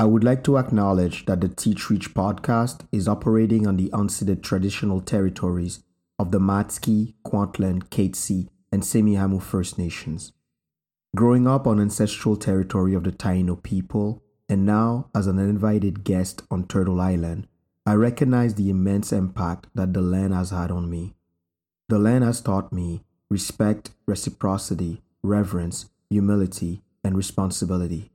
I would like to acknowledge that the Teach Reach podcast is operating on the unceded traditional territories of the Matsqui, Kwantlen, Katzie, and Semiahmoo First Nations. Growing up on ancestral territory of the Taino people, and now as an uninvited guest on Turtle Island, I recognize the immense impact that the land has had on me. The land has taught me respect, reciprocity, reverence, humility, and responsibility.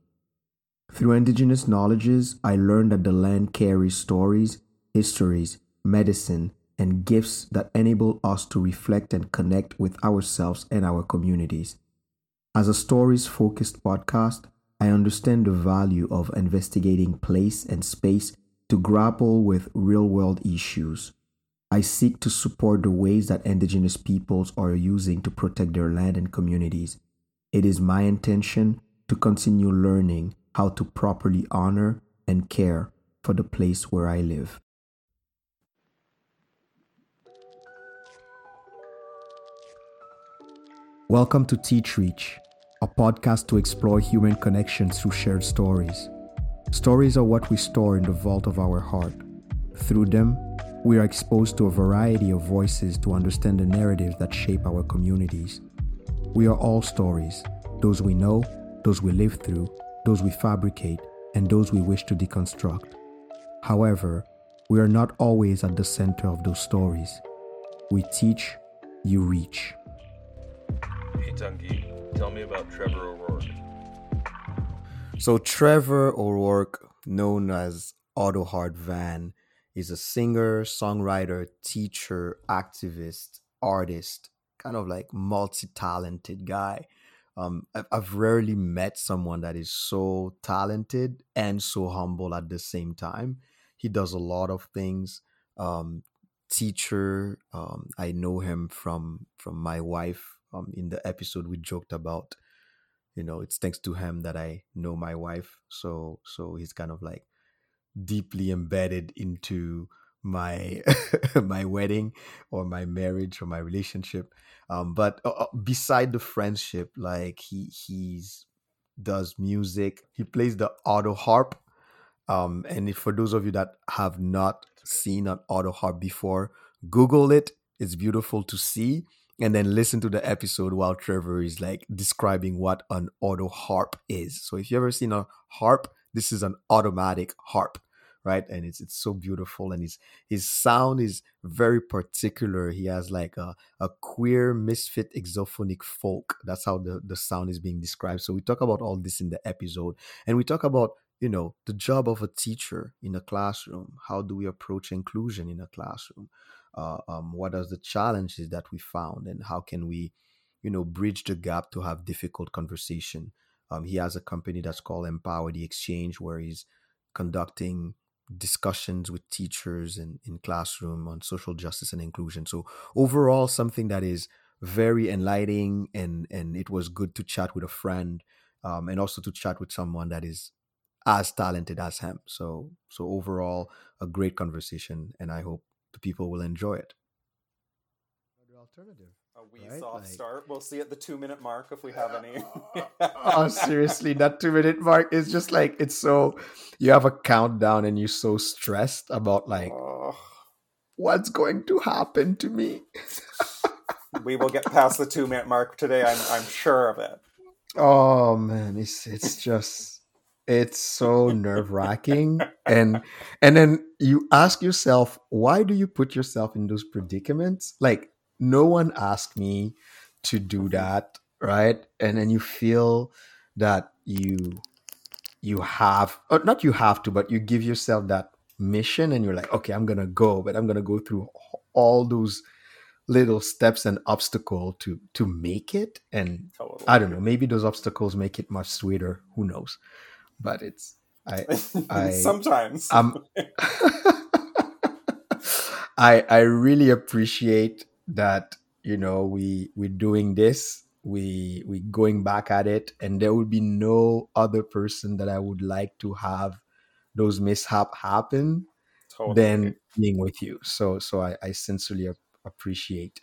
Through indigenous knowledges, I learned that the land carries stories, histories, medicine, and gifts that enable us to reflect and connect with ourselves and our communities. As a stories focused podcast, I understand the value of investigating place and space to grapple with real world issues. I seek to support the ways that indigenous peoples are using to protect their land and communities. It is my intention to continue learning how to properly honor and care for the place where I live. Welcome to Teach Reach, a podcast to explore human connections through shared stories. Stories are what we store in the vault of our heart. Through them, we are exposed to a variety of voices to understand the narratives that shape our communities. We are all stories, those we know, those we live through, those we fabricate, and those we wish to deconstruct. However, we are not always at the center of those stories. We teach, you reach. Hey Tanguy, tell me about Trevor O'Rourke. So, Trevor O'Rourke, known as Auto Heart Van, is a singer, songwriter, teacher, activist, artist, kind of like multi talented guy um, I've rarely met someone that is so talented and so humble at the same time. He does a lot of things. Um, teacher, um, I know him from from my wife. Um, in the episode we joked about, you know, it's thanks to him that I know my wife. So so he's kind of like deeply embedded into my my wedding or my marriage or my relationship um, but uh, uh, beside the friendship, like he he's does music. He plays the auto harp. Um, and if, for those of you that have not seen an auto harp before, Google it. It's beautiful to see. And then listen to the episode while Trevor is like describing what an auto harp is. So if you ever seen a harp, this is an automatic harp right? And it's it's so beautiful and his his sound is very particular. He has like a, a queer misfit exophonic folk. That's how the the sound is being described. So we talk about all this in the episode and we talk about you know the job of a teacher in a classroom. How do we approach inclusion in a classroom? Uh, um, what are the challenges that we found and how can we you know bridge the gap to have difficult conversation? Um, he has a company that's called empower the exchange where he's conducting discussions with teachers and in classroom on social justice and inclusion. So overall, something that is very enlightening and and it was good to chat with a friend um, and also to chat with someone that is as talented as him. So so overall, a great conversation, and I hope the people will enjoy it. Alternative a wee right? soft like, start. We'll see at the two minute mark if we have any. oh, seriously, that two minute mark is just like it's so. You have a countdown and you're so stressed about like oh. what's going to happen to me. we will get past the two minute mark today. I'm I'm sure of it. Oh man, it's it's just it's so nerve wracking and and then you ask yourself why do you put yourself in those predicaments like no one asked me to do that right? And then you feel that you you have or not you have to but you give yourself that mission and you're like okay i'm gonna go but i'm gonna go through all those little steps and obstacle to to make it. And totally. i don't know maybe those obstacles make it much sweeter. Who knows? But it's i i sometimes. I i really appreciate that you know we we're doing this we we going back at it and there would be no other person that i would like to have those mishap happen totally. than being with you so so i, I sincerely appreciate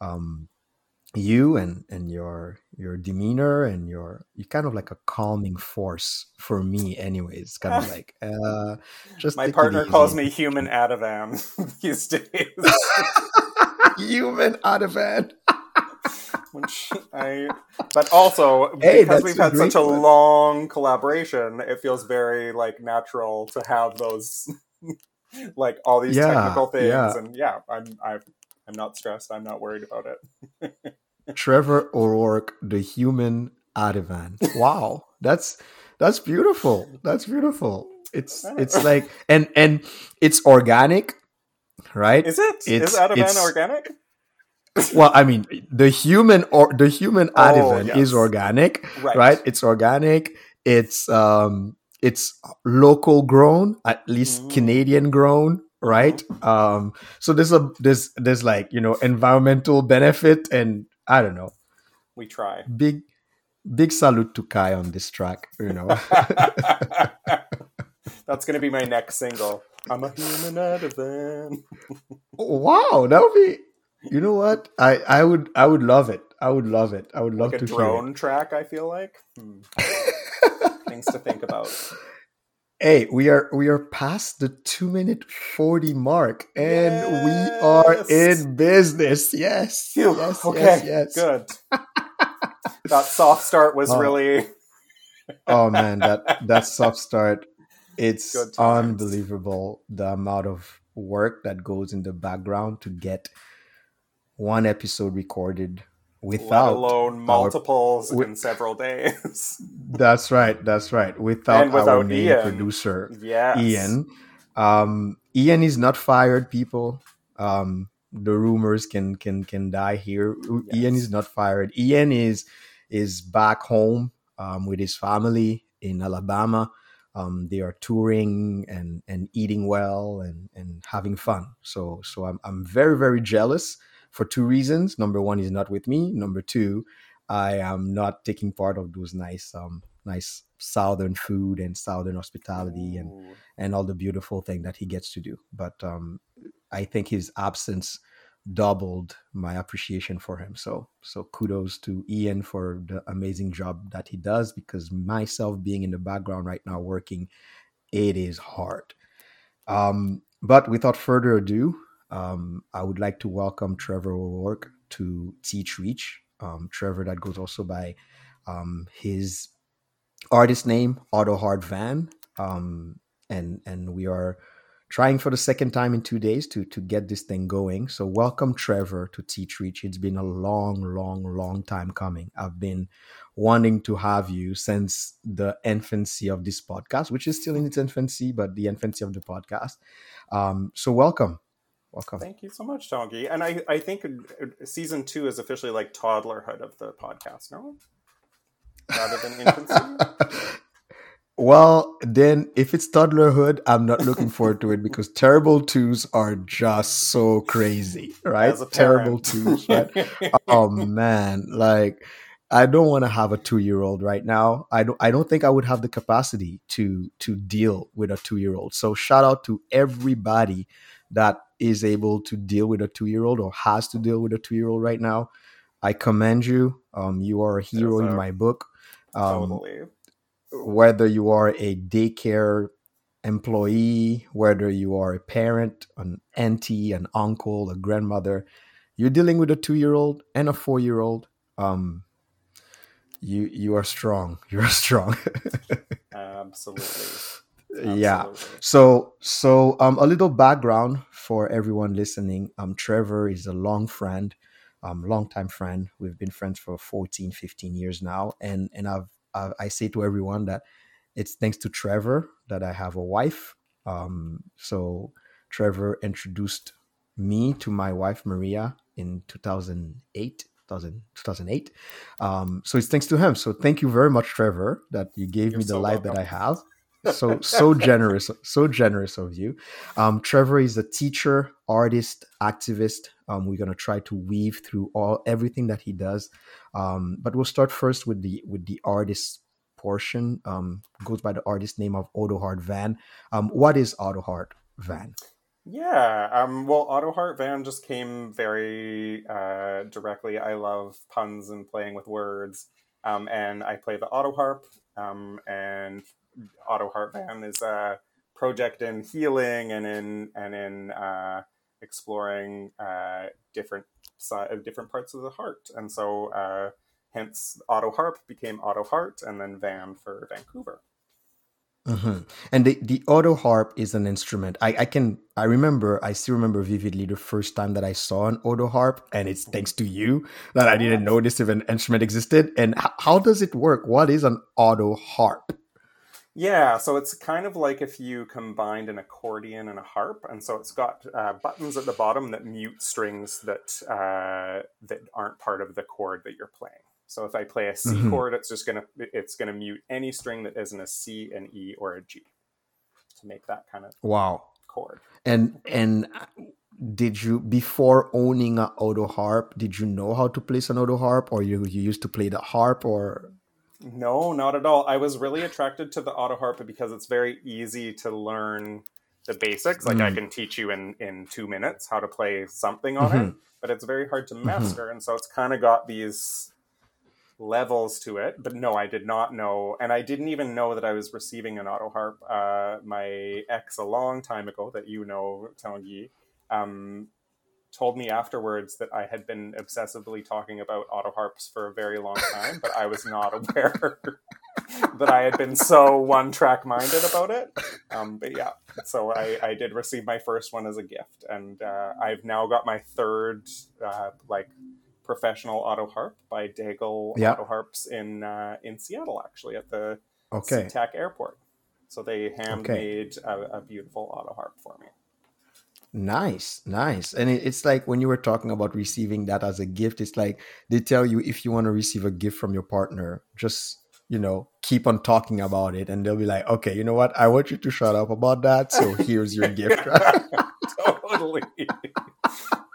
um you and and your your demeanor and your you kind of like a calming force for me anyways kind of like uh just My partner calls me human Ativan these days. human Ativan. Which I, but also Hey, because we've had such a one. long collaboration, it feels very like natural to have those, like all these Yeah, technical things. yeah. And yeah, I'm I'm I'm not stressed. I'm not worried about it. Trevor O'Rourke, the human Ativan. Wow, that's that's beautiful. That's beautiful. It's it's like and and it's organic, right? Is it? It's- Is Ativan organic? well, I mean, the human or the human Oh, yes. is organic, Right. right? It's organic. It's um it's local grown, at least Mhm. Canadian grown, right? Um so there's a there's there's like, you know, environmental benefit and I don't know, We try. big big salute to Kai on this track, you know. That's gonna be my next single. I'm a human Ativan. wow, that would be you know what? I I would I would love it. I would love it. I would love Like a to drone track. I feel like hmm. things to think about. Hey, we are we are past the two minute forty mark, and we are in business. Yes, Phew, yes, okay, yes, yes. good. that soft start was Oh. really Oh man, that that soft start, it's unbelievable the amount of work that goes in the background to get one episode recorded let without. alone multiples wi- in several days. That's right. That's right. Without, And our without main Ian. producer. yes. Ian. Um, Ian is not fired, people. Um, the rumors can can can die here. Ian is not fired. Ian is is back home um, with his family in Alabama. Um, they are touring and and eating well and and having fun. So so I'm I'm very very jealous for two reasons. Number one, he's not with me. Number two, I am not taking part of those nice um nice southern food and southern hospitality and and all the beautiful thing that he gets to do. But um, I think his absence doubled my appreciation for him. So so kudos to Ian for the amazing job that he does because myself being in the background right now working, it is hard. Um, but without further ado, um, I would like to welcome Trevor O'Rourke to Teach Reach. Um, Trevor that goes also by um, his artist name Auto Heart Van, um, and and we are trying for the second time in two days to to get this thing going. So welcome Trevor to Teach Reach. It's been a long, long, long time coming. I've been wanting to have you since the infancy of this podcast, which is still in its infancy, but the infancy of the podcast. Um, so welcome, welcome. Thank you so much, Tanguy. And I, I think uh, season two is officially like toddlerhood of the podcast, no? Rather than infancy? Well, then if it's toddlerhood, I'm not looking forward to it because terrible twos are just so crazy, right? Terrible twos, right? oh man, like I don't want to have a two year old right now. I don't I don't think I would have the capacity to to deal with a two year old. So shout out to everybody that is able to deal with a two year old or has to deal with a two year old right now. I commend you. Um, you are a hero in my book. Um, totally. Whether you are a daycare employee, whether you are a parent, an auntie, an uncle, a grandmother, you're dealing with a two year old and a four year old. Um, you you are strong. You're strong. Absolutely. yeah. So so um a little background for everyone listening. Um Trevor is a long friend, um longtime friend. We've been friends for 14, 15 years now and and I've, i I say to everyone that it's thanks to Trevor that I have a wife. Um so Trevor introduced me to my wife Maria in 2008 2000, 2008 um so it's thanks to him. So thank you very much Trevor that you gave You're me the so life that I have so so generous so generous of you. Um trevor is a teacher artist activist. Um we're going to try to weave through all everything that he does. Um but we'll start first with the with the artist portion. Um goes by the artist name of Auto Heart Van. Um what is Auto Heart Van? Yeah, um, well, Autoharp Van just came very uh, directly. I love puns and playing with words, um, and I play the Autoharp, um, and Autoharp Van is a project in healing and in and in uh, exploring uh, different si- different parts of the heart, and so uh, hence Autoharp became Auto Heart, and then Van for Vancouver. hmm And the, the auto harp is an instrument. I, I can I remember I still remember vividly the first time that I saw an auto harp, and it's thanks to you that I didn't know this if an instrument existed. And h- how does it work? What is an auto harp? Yeah, so it's kind of like if you combined an accordion and a harp, and so it's got uh, buttons at the bottom that mute strings that uh, that aren't part of the chord that you're playing. So if I play a C hmm chord, it's just gonna it's gonna mute any string that isn't a C, an E, or a G to make that kind of Wow. chord. And and uh, did you before owning an auto harp? Did you know how to play an auto harp, or you you used to play the harp, or? No, not at all. I was really attracted to the auto harp because it's very easy to learn the basics. Like I Mm. can teach you in in two minutes how to play something on it, hmm but it's very hard to hmm master. And so it's kind of got these levels to it. But no, I did not know, and I didn't even know that I was receiving an auto harp. Uh, my ex, a long time ago, that you know, Tanguy, um, told me afterwards that I had been obsessively talking about auto harps for a very long time, but I was not aware that I had been so one track minded about it. Um, but yeah, so I, I did receive my first one as a gift, and uh, I've now got my third uh, like professional auto harp by Daigle Yeah. Auto Harps in uh, in Seattle, actually at the Okay. SeaTac Airport. So they Okay. handmade a, a beautiful auto harp for me. Nice, nice. And it, it's like when you were talking about receiving that as a gift, it's like they tell you if you want to receive a gift from your partner, just, you know, keep on talking about it. And they'll be like, okay, you know what? I want you to shut up about that. So here's your gift. totally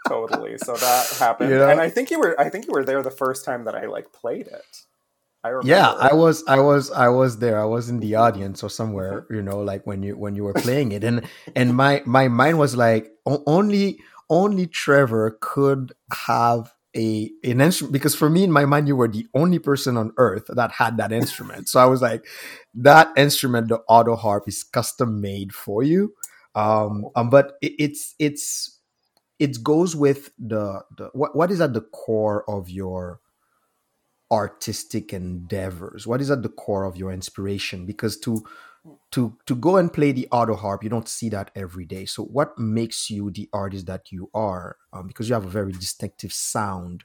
totally so that you happened and i think you were i think you were there the first time that i like played it i Yeah, I was, I was, I was there. I was in the audience or somewhere, you know, like when you when you were playing it, and and my my mind was like, only only Trevor could have a an instrument because for me in my mind you were the only person on earth that had that instrument. So I was like, that instrument, the auto harp, is custom made for you. Um, um but it, it's it's it goes with the the what what is at the core of your artistic endeavors? What is at the core of your inspiration? Because to to to go and play the auto harp you don't see that every day. So what makes you the artist that you are? Um, because you have a very distinctive sound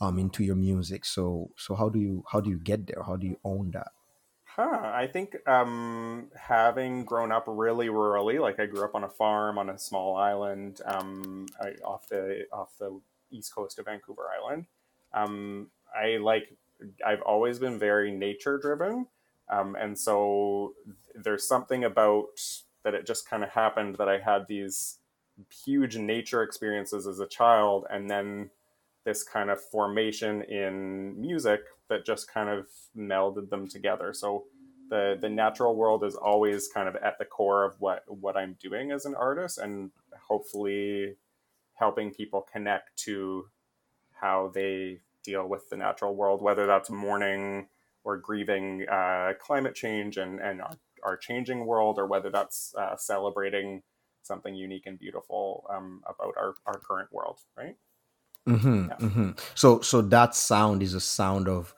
um, into your music. So so how do you how do you get there? How do you own that? Huh i think um having grown up really rurally like i grew up on a farm on a small island um I, off the off the east coast of vancouver island um i like i've always been very nature driven um and so there's something about that it just kind of happened that i had these huge nature experiences as a child and then this kind of formation in music that just kind of melded them together. So the the natural world is always kind of at the core of what what I'm doing as an artist and hopefully helping people connect to how they deal with the natural world, whether that's mourning or grieving uh, climate change and, and our, our changing world, or whether that's uh, celebrating something unique and beautiful um, about our, our current world, right? hmm Yeah. hmm so so that sound is a sound of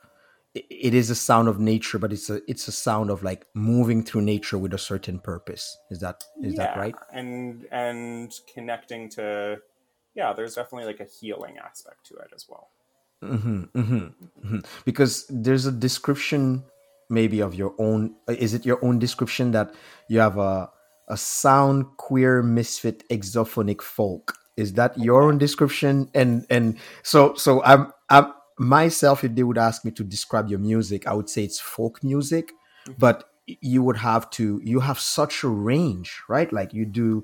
it it is a sound of nature but it's a it's a sound of like moving through nature with a certain purpose is that is that right and and connecting to yeah, there's definitely like a healing aspect to it as well. Hmm hmm hmm because there's a description maybe of your own uh, is it your own description that you have a a sound queer misfit exophonic folk? Is that your own description? And and so so i'm i'm myself if they would ask me to describe your music i would say it's folk music hmm but you would have to you have such a range right? Like you do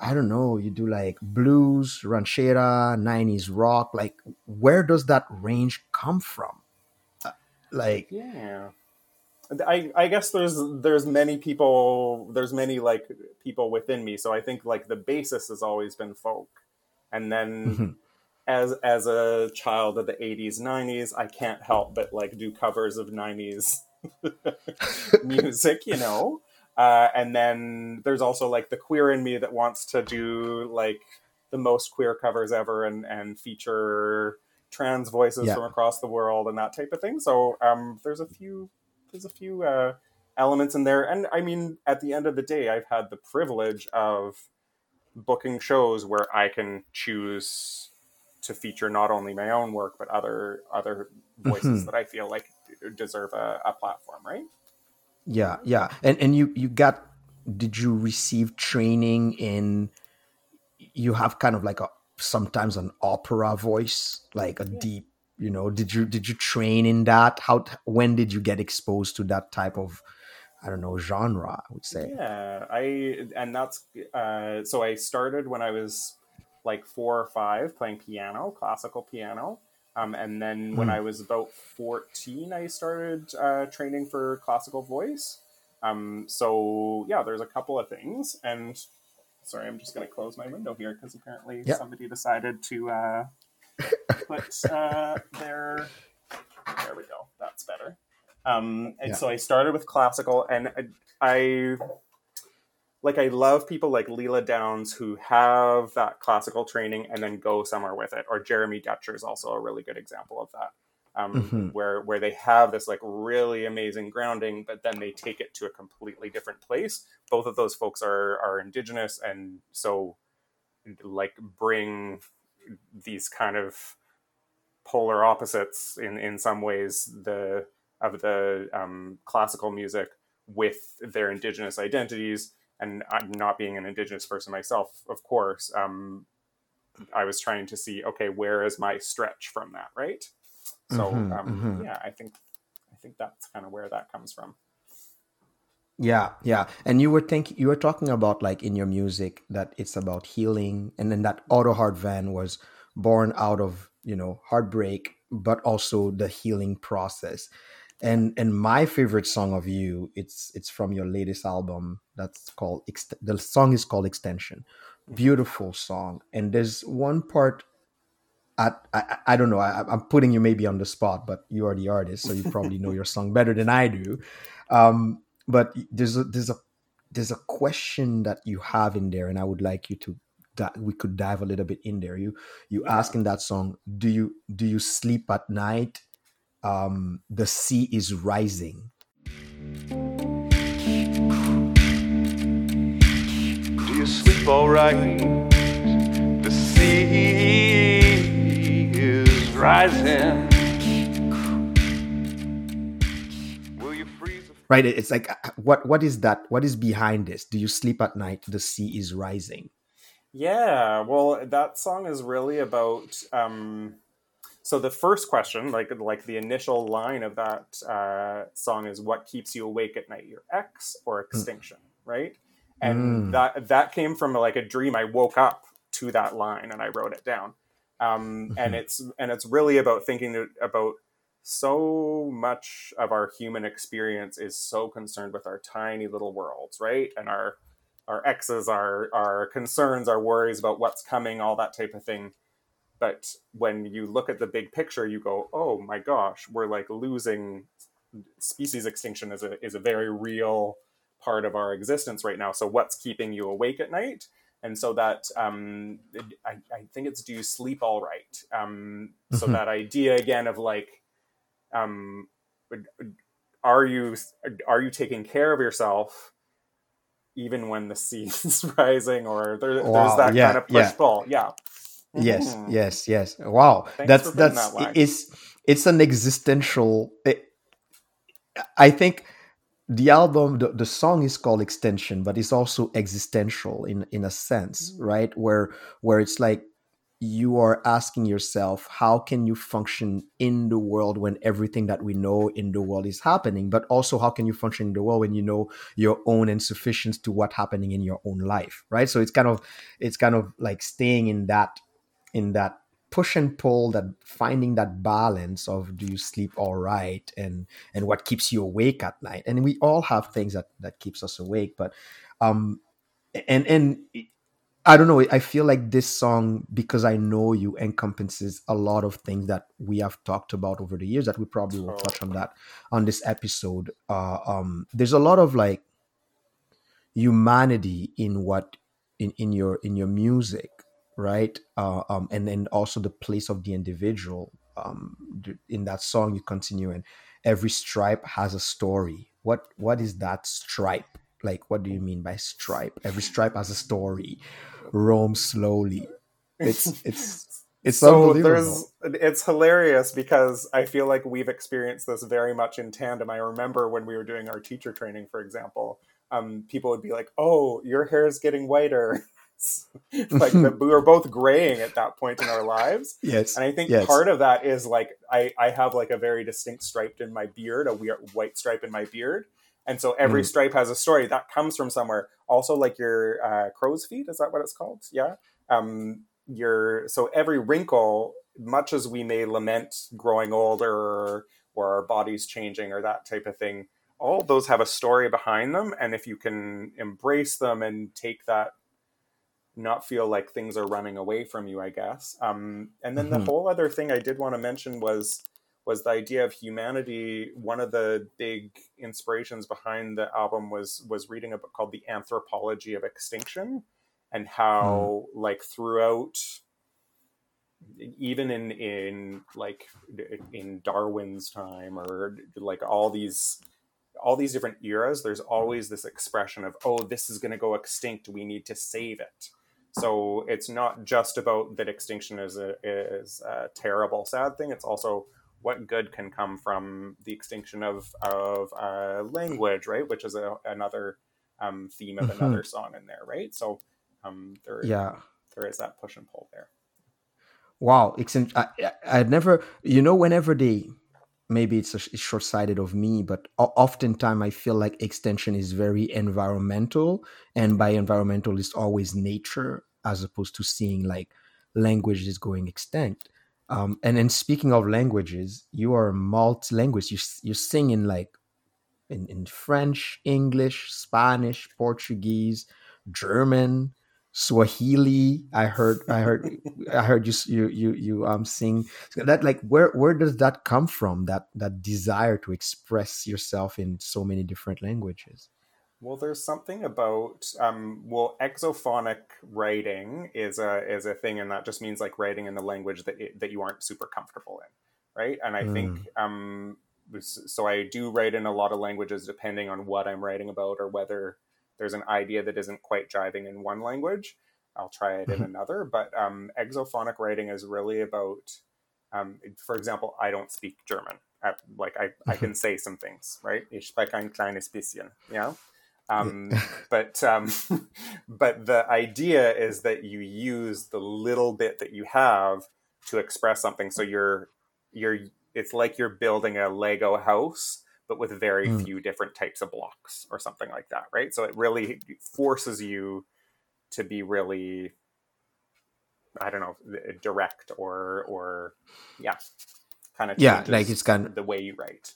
i don't know you do like blues ranchera 90s rock like where does that range come from like Yeah. I, I guess there's there's many people there's many like people within me so i think like the basis has always been folk and then Mm-hmm. as as a child of the 80s 90s i can't help but like do covers of 90s music you know uh, and then there's also like the queer in me that wants to do like the most queer covers ever and and feature trans voices Yeah. from across the world and that type of thing so um there's a few there's a few uh elements in there and i mean at the end of the day i've had the privilege of booking shows where i can choose to feature not only my own work but other other voices Mhm. that i feel like deserve a, a platform right Yeah, yeah. And and you you got did you receive training in you have kind of like a sometimes an opera voice, like a Yeah. deep, you know, did you did you train in that? How when did you get exposed to that type of I don't know, genre, I would say. Yeah, I and that's uh, so I started when I was like four or five playing piano, classical piano, um, and then when Mm. I was about fourteen, I started uh, training for classical voice. Um, so yeah, there's a couple of things, and sorry, I'm just going to close my window here because apparently Yeah. somebody decided to uh, put uh, their. There we go. That's better. Um, and Yeah. so I started with classical, and I, I like I love people like Lila Downs who have that classical training and then go somewhere with it. Or Jeremy Dutcher is also a really good example of that, um, Mhm. where where they have this like really amazing grounding, but then they take it to a completely different place. Both of those folks are are indigenous, and so like bring these kind of polar opposites in in some ways the of the um, classical music with their indigenous identities and I'm not being an indigenous person myself of course um, i was trying to see okay where is my stretch from that right so Mhm, um, mhm. yeah i think i think that's kind of where that comes from Yeah, yeah. And you were thinking you were talking about like in your music that it's about healing and then that Auto Heart Van was born out of, you know, heartbreak, but also the healing process. And and my favorite song of you, it's it's from your latest album that's called the song is called Extension. Beautiful song. And there's one part at, I, I I don't know. I, I'm putting you maybe on the spot, but you are the artist, so you probably know your song better than I do. Um, but there's a there's a there's a question that you have in there, and I would like you to that we could dive a little bit in there. You you ask in that song, do you do you sleep at night? Um, the sea is rising. Do you sleep alright? The sea is rising. Will you freeze? Right? It's like uh, what what is that? What is behind this? Do you sleep at night? The sea is rising. Yeah, well, that song is really about. Um, so the first question, like like the initial line of that uh, song, is "What keeps you awake at night? Your ex or extinction?" Right, and Mm. that that came from like a dream. I woke up to that line and I wrote it down. Um, and Mhm. it's and it's really about thinking about so much of our human experience is so concerned with our tiny little worlds, right? And our our exes, our our concerns, our worries about what's coming, all that type of thing. But when you look at the big picture, you go, "Oh my gosh, we're like losing species extinction is a is a very real part of our existence right now. So what's keeping you awake at night?" And so that um, I, I think it's do you sleep all right? Um, so Mhm. that idea again of like, um, are you are you taking care of yourself even when the sea is rising or there, Wow, there's that yeah, kind of push yeah. pull yeah Yes, Mhm. yes, yes. Wow, Thanks that's that's that it's it's an existential. It, I think the album, the, the song is called Extension, but it's also existential in in a sense, Mhm. right? Where where it's like you are asking yourself, how can you function in the world when everything that we know in the world is happening? But also, how can you function in the world when you know your own insufficiency to what's happening in your own life, right? So it's kind of it's kind of like staying in that in that push and pull that finding that balance of do you sleep all right and and what keeps you awake at night and we all have things that that keeps us awake but um and and I don't know. I feel like this song, because I know you, encompasses a lot of things that we have talked about over the years. That we probably will touch on that on this episode. Uh, um, there's a lot of like humanity in what in in your in your music, right? Uh, um, and then also the place of the individual. Um, in that song, you continue, and every stripe has a story. What what is that stripe? Like, what do you mean by stripe? Every stripe has a story roam slowly. It's it's it's so there's it's hilarious because I feel like we've experienced this very much in tandem. I remember when we were doing our teacher training, for example, um, people would be like, "Oh, your hair is getting whiter." like the, we were both graying at that point in our lives. Yes, and I think yes. part of that is like I I have like a very distinct stripe in my beard, a weird white stripe in my beard, and so every Mm. stripe has a story that comes from somewhere. Also, like your uh, crow's feet, is that what it's called? Yeah. Um, your so every wrinkle, much as we may lament growing older or, our bodies changing or that type of thing, all of those have a story behind them. And if you can embrace them and take that, not feel like things are running away from you, I guess. Um, and then Mhm. the whole other thing I did want to mention was was the idea of humanity. One of the big inspirations behind the album was was reading a book called The Anthropology of Extinction, and how like throughout even in in like in Darwin's time or like all these all these different eras there's always this expression of oh this is going to go extinct we need to save it so it's not just about that extinction is a is a terrible sad thing. It's also what good can come from the extinction of of uh, language right? Which is a, another um, theme of another song in there right? So um, there yeah. there is that push and pull there. Wow, I, I I'd never, you know, whenever they, maybe it's, a, it's short-sighted of me, but oftentimes I feel like extension is very environmental, and by environmental is always nature, as opposed to seeing like language is going extinct. Um, and then speaking of languages, you are multi-language. You s- you sing in like in, in French, English, Spanish, Portuguese, German, Swahili. I heard, I heard, I heard you, you, you, you um sing that. Like, where, where does that come from? That, that desire to express yourself in so many different languages. Well, there's something about um, well, exophonic writing is a is a thing, and that just means like writing in the language that it, that you aren't super comfortable in, right? And I think um, so. I do write in a lot of languages, depending on what I'm writing about or whether there's an idea that isn't quite jiving in one language. I'll try it in Mhm. another. But um, exophonic writing is really about, um, for example, I don't speak German. I, like I, I can say some things, right? Ich spreche ein kleines bisschen, yeah. Um, but um, but the idea is that you use the little bit that you have to express something. So you're you're it's like you're building a Lego house, but with very Mm. few different types of blocks or something like that, right? So it really forces you to be really I don't know direct or or yeah kind of Yeah, like it's kind of- the way you write.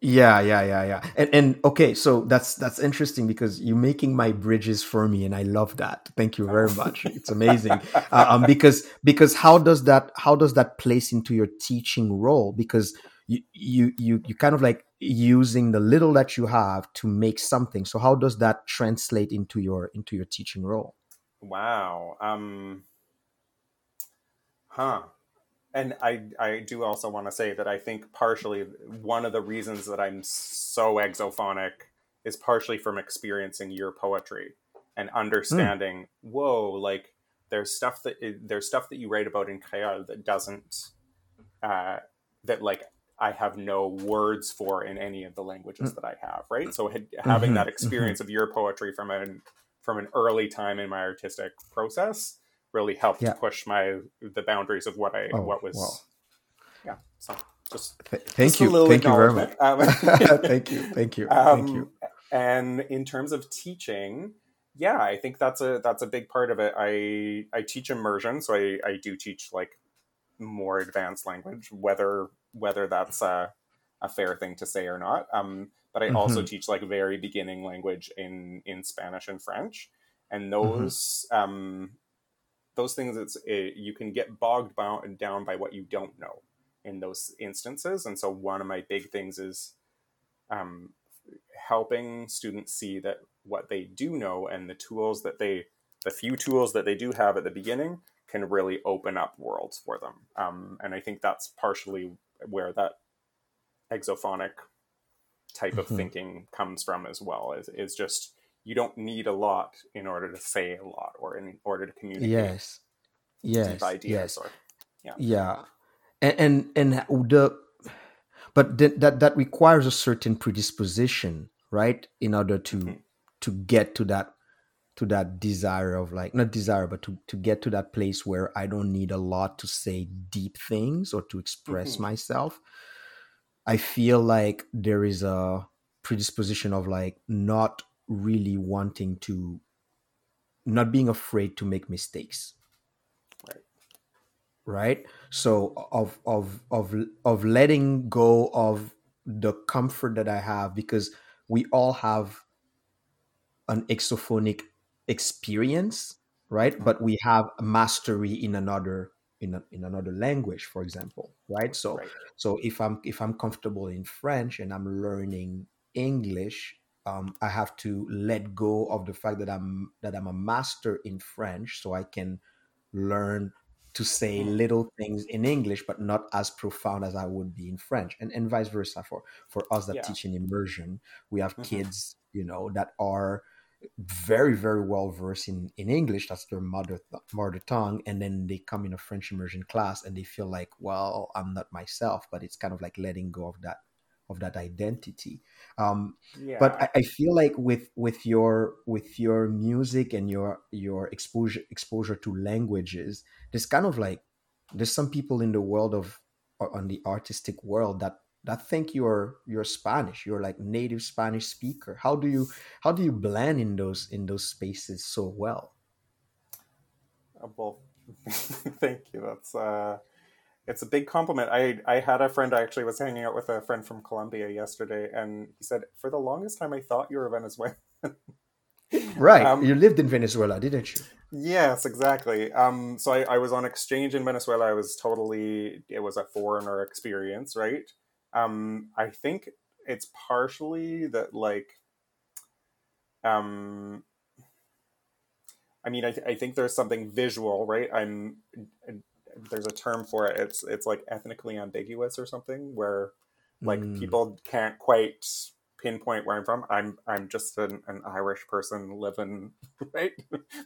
Yeah, yeah, yeah, yeah. And and okay, so that's that's interesting because you're making my bridges for me, and I love that. Thank you very much. It's amazing. uh, um, because because how does that how does that place into your teaching role? Because you you you you kind of like using the little that you have to make something. So how does that translate into your into your teaching role? Wow. Um, huh. And I, I do also want to say that I think partially one of the reasons that I'm so exophonic is partially from experiencing your poetry and understanding, whoa, like there's stuff that there's stuff that you write about in Creole that doesn't, uh, that like I have no words for in any of the languages that I have, right? So had, having Mhm, that experience of your poetry from an from an early time in my artistic process really helped Yeah. push my the boundaries of what I Oh, what was wow. yeah so just Th- thank just a you, little thank you very much. Um, thank you, thank you, um, thank you. and in terms of teaching yeah i think that's a that's a big part of it i i teach immersion so i i do teach like more advanced language, whether whether that's a, a fair thing to say or not. Um, but I also Mhm. teach like very beginning language in in Spanish and French, and Mm-hmm. those um, those things it's it, you can get bogged down by what you don't know in those instances. And so one of my big things is um, helping students see that what they do know and the tools that they the few tools that they do have at the beginning can really open up worlds for them. Um, and I think that's partially where that exophonic type of Mhm. thinking comes from as well. Is is just you don't need a lot in order to say a lot or in order to communicate Yes. Yes. ideas. Yes. Or Yeah. And and, and the but th- that that requires a certain predisposition, right? In order to Mhm. to get to that to that desire of like not desire but to, to get to that place where i don't need a lot to say deep things or to express Mhm. myself i feel like there is a predisposition of like not really wanting to not being afraid to make mistakes Right. right so of of of of letting go of the comfort that i have because we all have an exophonic experience right but we have mastery in another in, a, in another language for example right so right. so if i'm if i'm comfortable in french and i'm learning english um, i have to let go of the fact that i'm that i'm a master in french so i can learn to say Hmm. little things in english but not as profound as i would be in french and, and vice versa for for us that Yeah. teach in immersion we have Mhm. kids you know that are very very well versed in in english. That's their mother mother tongue. And then they come in a french immersion class and they feel like well i'm not myself but it's kind of like letting go of that of that identity. Um Yeah. but I, I feel like with with your with your music and your your exposure exposure to languages there's kind of like there's some people in the world of or on the artistic world that that think you're you're spanish you're like native spanish speaker how do you how do you blend in those in those spaces so well Uh, well, thank you. That's uh, it's a big compliment. I I had a friend. I actually was hanging out with a friend from Colombia yesterday, and he said, "For the longest time, I thought you were Venezuelan." right Um, you lived in venezuela didn't you Yes, exactly. Um, so I, I was on exchange in Venezuela. I was totally, it was a foreigner experience, right? Um, I think it's partially that, like, um, I mean, I, th- I think there's something visual, right? I'm, there's a term for it. It's, it's like ethnically ambiguous or something where, like, Mm, people can't quite pinpoint where I'm from. I'm I'm just an, an Irish person living right.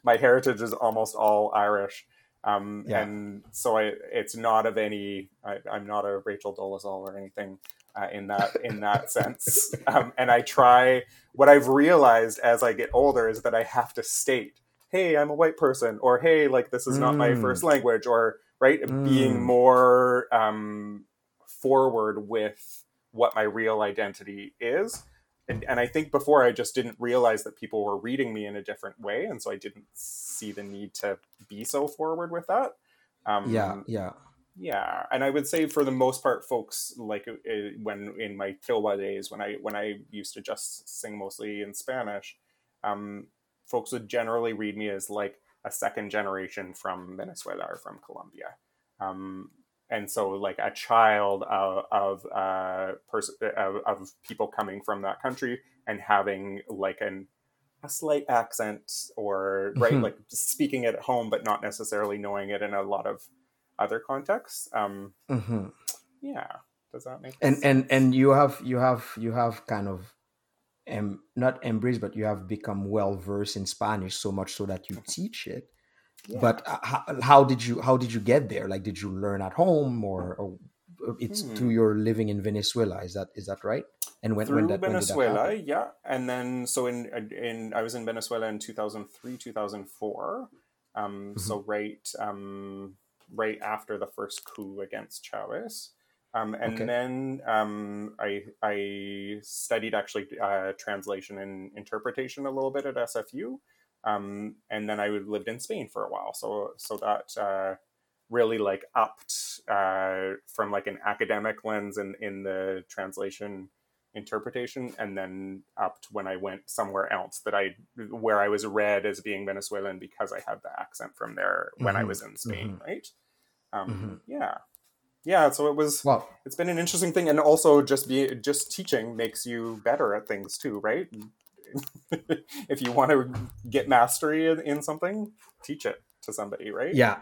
My heritage is almost all Irish, um, Yeah. and so I it's not of any. I, I'm not a Rachel Dolezal or anything uh, in that in that sense. Um, and I try. What I've realized as I get older is that I have to state, "Hey, I'm a white person," or "Hey, like this is not my Mm. first language," or right, being Mm. more um, forward with what my real identity is. And, and I think before I just didn't realize that people were reading me in a different way, and so I didn't see the need to be so forward with that. Um, yeah yeah yeah, and I would say for the most part, folks like uh, when in my Kilwa days, when I when I used to just sing mostly in Spanish, um, folks would generally read me as like a second generation from Venezuela or from Colombia. Um, and so like a child of of uh, of, of people coming from that country and having like an a slight accent or right Mhm. like speaking it at home but not necessarily knowing it in a lot of other contexts um hmm yeah. Does that make and sense? and and you have you have you have kind of um, not embraced but you have become well versed in spanish so much so that you teach it Yeah. but uh, how, how did you how did you get there like did you learn at home or, or it's Hmm. through your living in venezuela is that is that right and when, through when that when that Venezuela, happen? yeah, and then so in in I was in Venezuela in two thousand three, two thousand four, um, Mhm. so right um, right after the first coup against Chavez, um, and Okay. then um, I I studied actually uh, translation and interpretation a little bit at SFU, um, and then I lived in Spain for a while, so so that. Uh, really like upped uh, from like an academic lens in in the translation interpretation and then upped when I went somewhere else that I where I was read as being Venezuelan because I had the accent from there when I Mhm. was in Spain, Mhm. right? Um, Mhm. Yeah, yeah. So it was Well, it's been an interesting thing, and also just be just teaching makes you better at things too, right? if you want to get mastery in, in something, teach it to somebody, right? yeah.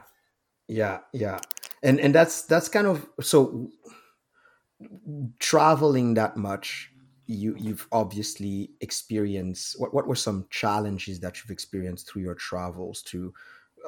Yeah yeah. And and that's that's kind of so traveling that much you you've obviously experienced what, what were some challenges that you've experienced through your travels to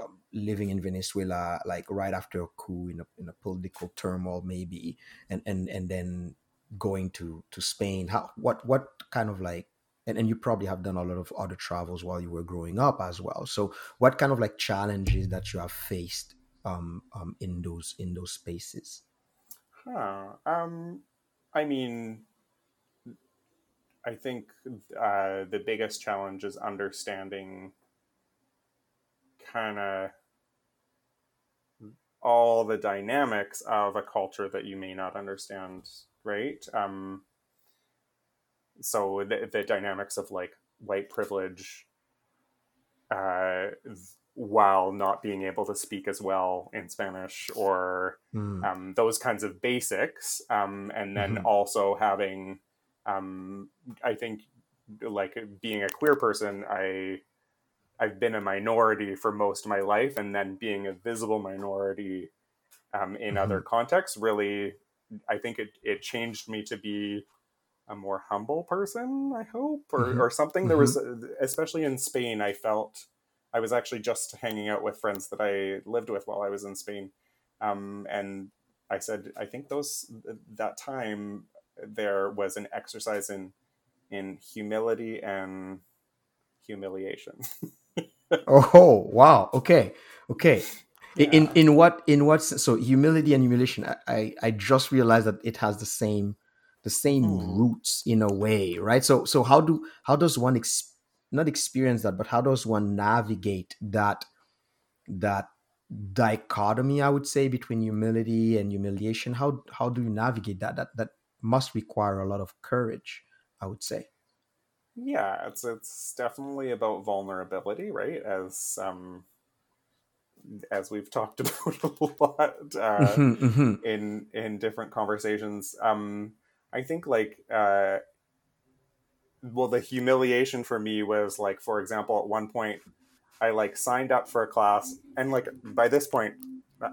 um, living in venezuela like right after a coup in a, in a political turmoil maybe and and and then going to to spain? How what what kind of like and, and you probably have done a lot of other travels while you were growing up as well so what kind of like challenges that you have faced um, um in those in those spaces Huh. Um, I mean, I think uh, the biggest challenge is understanding kind of all the dynamics of a culture that you may not understand, right? Um, so the, the dynamics of like white privilege uh, while not being able to speak as well in Spanish or Mm. um, those kinds of basics, um, and then Mhm. also having, um, I think, like being a queer person, I I've been a minority for most of my life, and then being a visible minority um, in other contexts really, I think it it changed me to be a more humble person. I hope, or Mhm. or something. There was, especially in Spain, I felt. I was actually just hanging out with friends that I lived with while I was in Spain, um, and I said, I think those that time there was an exercise in in humility and humiliation. oh wow okay okay I- in in what in what so humility and humiliation I i just realized that it has the same the same Hmm. roots in a way right so so how do how does one ex, not experience that but how does one navigate that that dichotomy i would say between humility and humiliation how how do you navigate that that that must require a lot of courage i would say yeah, it's it's definitely about vulnerability, right? As um, as we've talked about a lot. Uh, Mhm, mhm. in in different conversations um i think like uh well the humiliation for me was like for example at one point i like signed up for a class and like by this point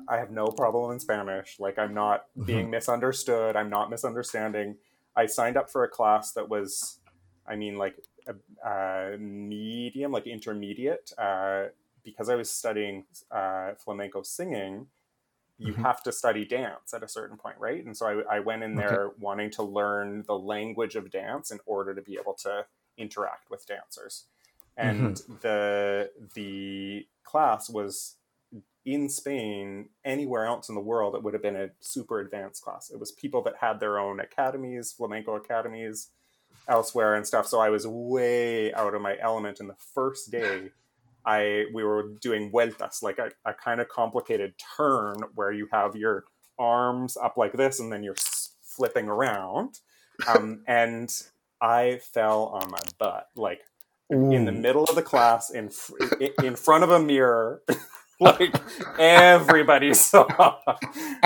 i have no problem in spanish. Like i'm not being misunderstood. I'm not misunderstanding. I signed up for a class that was i mean like a, a medium like intermediate uh because i was studying uh flamenco singing you Mhm. have to study dance at a certain point, right? And so I, I went in there wanting to learn the language of dance in order to be able to interact with dancers. And the the class was in Spain. Anywhere else in the world, it would have been a super advanced class. It was people that had their own academies, flamenco academies, elsewhere and stuff. So I was way out of my element. in the first day, I we were doing vueltas, like a, a kind of complicated turn where you have your arms up like this and then you're flipping around. Um, and I fell on my butt, like in the middle of the class, in fr- in, in front of a mirror, like everybody saw,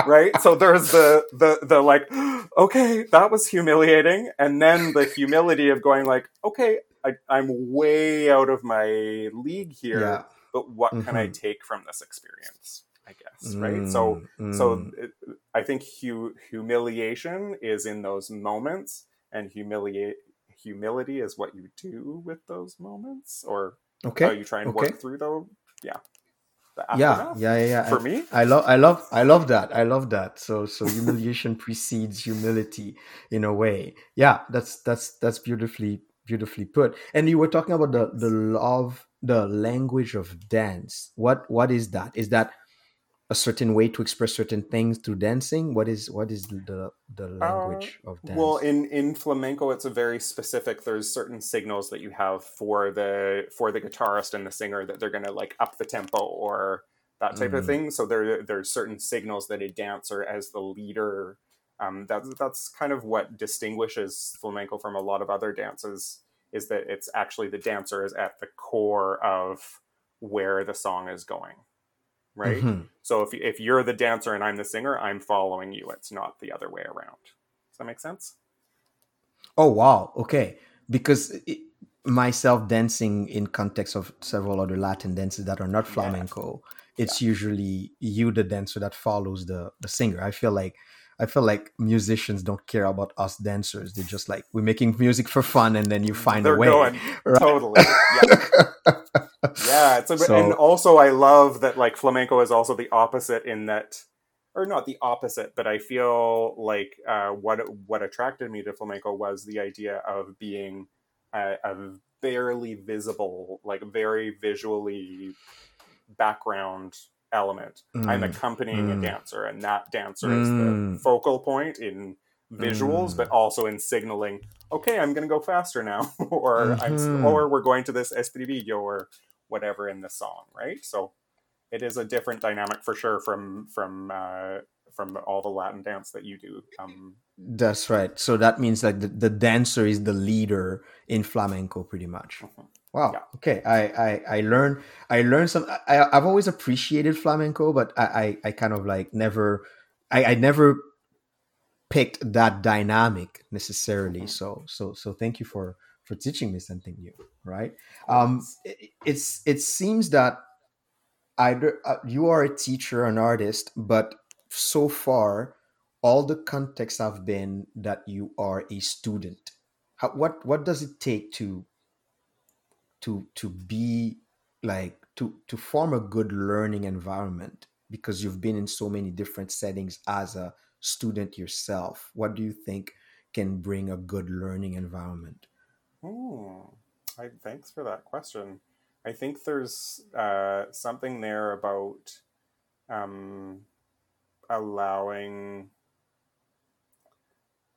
right? So there's the the the like, okay, that was humiliating, and then the humility of going like, okay, I, I'm way out of my league here, yeah but what can I Mhm. take from this experience? I guess, right? So Mm, so mm. it, I think hu- humiliation is in those moments, and humiliate humility is what you do with those moments, or okay how you try and okay. work through those. Yeah, yeah yeah yeah, yeah. For me, I love I love I love that. I love that. So so humiliation precedes humility in a way. Yeah, that's that's that's beautifully beautifully put. And you were talking about the the love the language of dance. What what is that? Is that a certain way to express certain things through dancing? What is what is the the language of dance? Well, in in flamenco, it's a very specific. There's certain signals that you have for the for the guitarist and the singer that they're gonna like up the tempo or that type of Mm. thing. So there there's certain signals that a dancer as the leader. Um, that's that's kind of what distinguishes flamenco from a lot of other dances is that it's actually the dancer is at the core of where the song is going, right? Mhm. So if if you're the dancer and I'm the singer, I'm following you. It's not the other way around. Does that make sense? Oh wow, okay. Because it, myself dancing in context of several other Latin dances that are not Yeah. flamenco, it's usually you the dancer that follows the the singer. I feel like I feel like musicians don't care about us dancers. They're just like we're making music for fun, and then you find They're a way. going right? totally. Yeah. yeah it's a, So- and also i love that like flamenco is also the opposite in that or not the opposite but i feel like uh, what what attracted me to flamenco was the idea of being a, a barely visible like very visually background element i'm Mm, accompanying mm. a dancer and that dancer is Mm. the focal point in visuals Mm. but also in signaling okay i'm going to go faster now or i'm Mhm. or we're going to this estribillo or whatever in the song right so it is a different dynamic for sure from from uh from all the latin dance that you do um That's right. So that means like the, the dancer is the leader in flamenco, pretty much. Mhm. Wow. Yeah. Okay. I, I I learned I learned some. I I've always appreciated flamenco, but I I, I kind of like never I, I never picked that dynamic necessarily. Mhm. So so so thank you for for teaching me something new. Right. Um. It, it's it seems that either uh, you are a teacher, an artist, but so far all the contexts have been that you are a student. How, what what does it take to to to be like to to form a good learning environment because you've been in so many different settings as a student yourself? What do you think can bring a good learning environment? hmm, I, thanks for that question i think there's uh something there about um allowing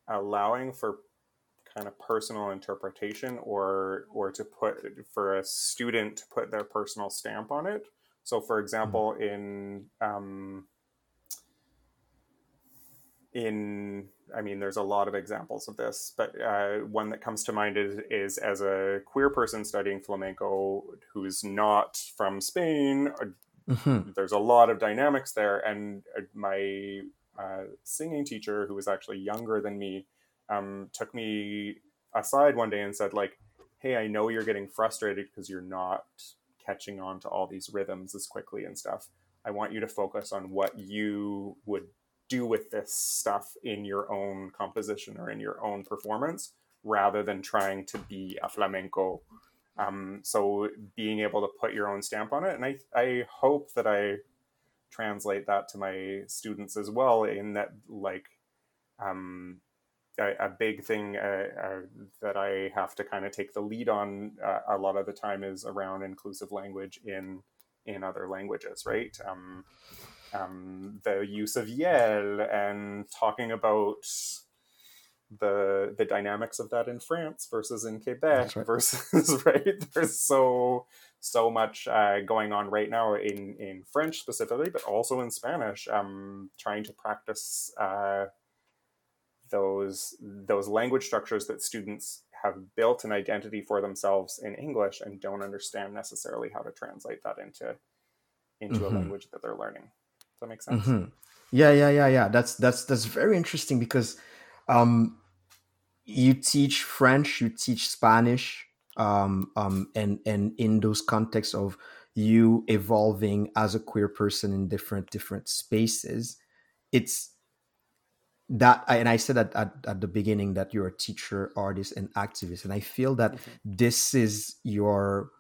allowing for kind of personal interpretation or or to put for a student to put their personal stamp on it. So for example in um, in i mean there's a lot of examples of this but uh, one that comes to mind is, is as a queer person studying flamenco who's not from spain Mhm. there's a lot of dynamics there. And uh, my uh, singing teacher who was actually younger than me um, took me aside one day and said like hey i know you're getting frustrated because you're not catching on to all these rhythms as quickly and stuff i want you to focus on what you would do with this stuff in your own composition or in your own performance rather than trying to be a flamenco um, so being able to put your own stamp on it, and I I hope that I translate that to my students as well. In that, like, um, a, a big thing uh, uh, that I have to kind of take the lead on uh, a lot of the time is around inclusive language in in other languages, right? Um, um, the use of iel and talking about the the dynamics of that in France versus in Quebec right. versus right. There's so so much uh, going on right now in in French specifically, but also in Spanish. Um, trying to practice uh, those those language structures that students have built an identity for themselves in English and don't understand necessarily how to translate that into into a Mhm. language that they're learning. Does that make sense? Mhm. Yeah, yeah, yeah, yeah. That's that's that's very interesting because um, you teach French, you teach Spanish, um, um, and and in those contexts of you evolving as a queer person in different different spaces, it's that and I said at, at, at the beginning that you're a teacher, artist, and activist, and I feel that Mhm. this is your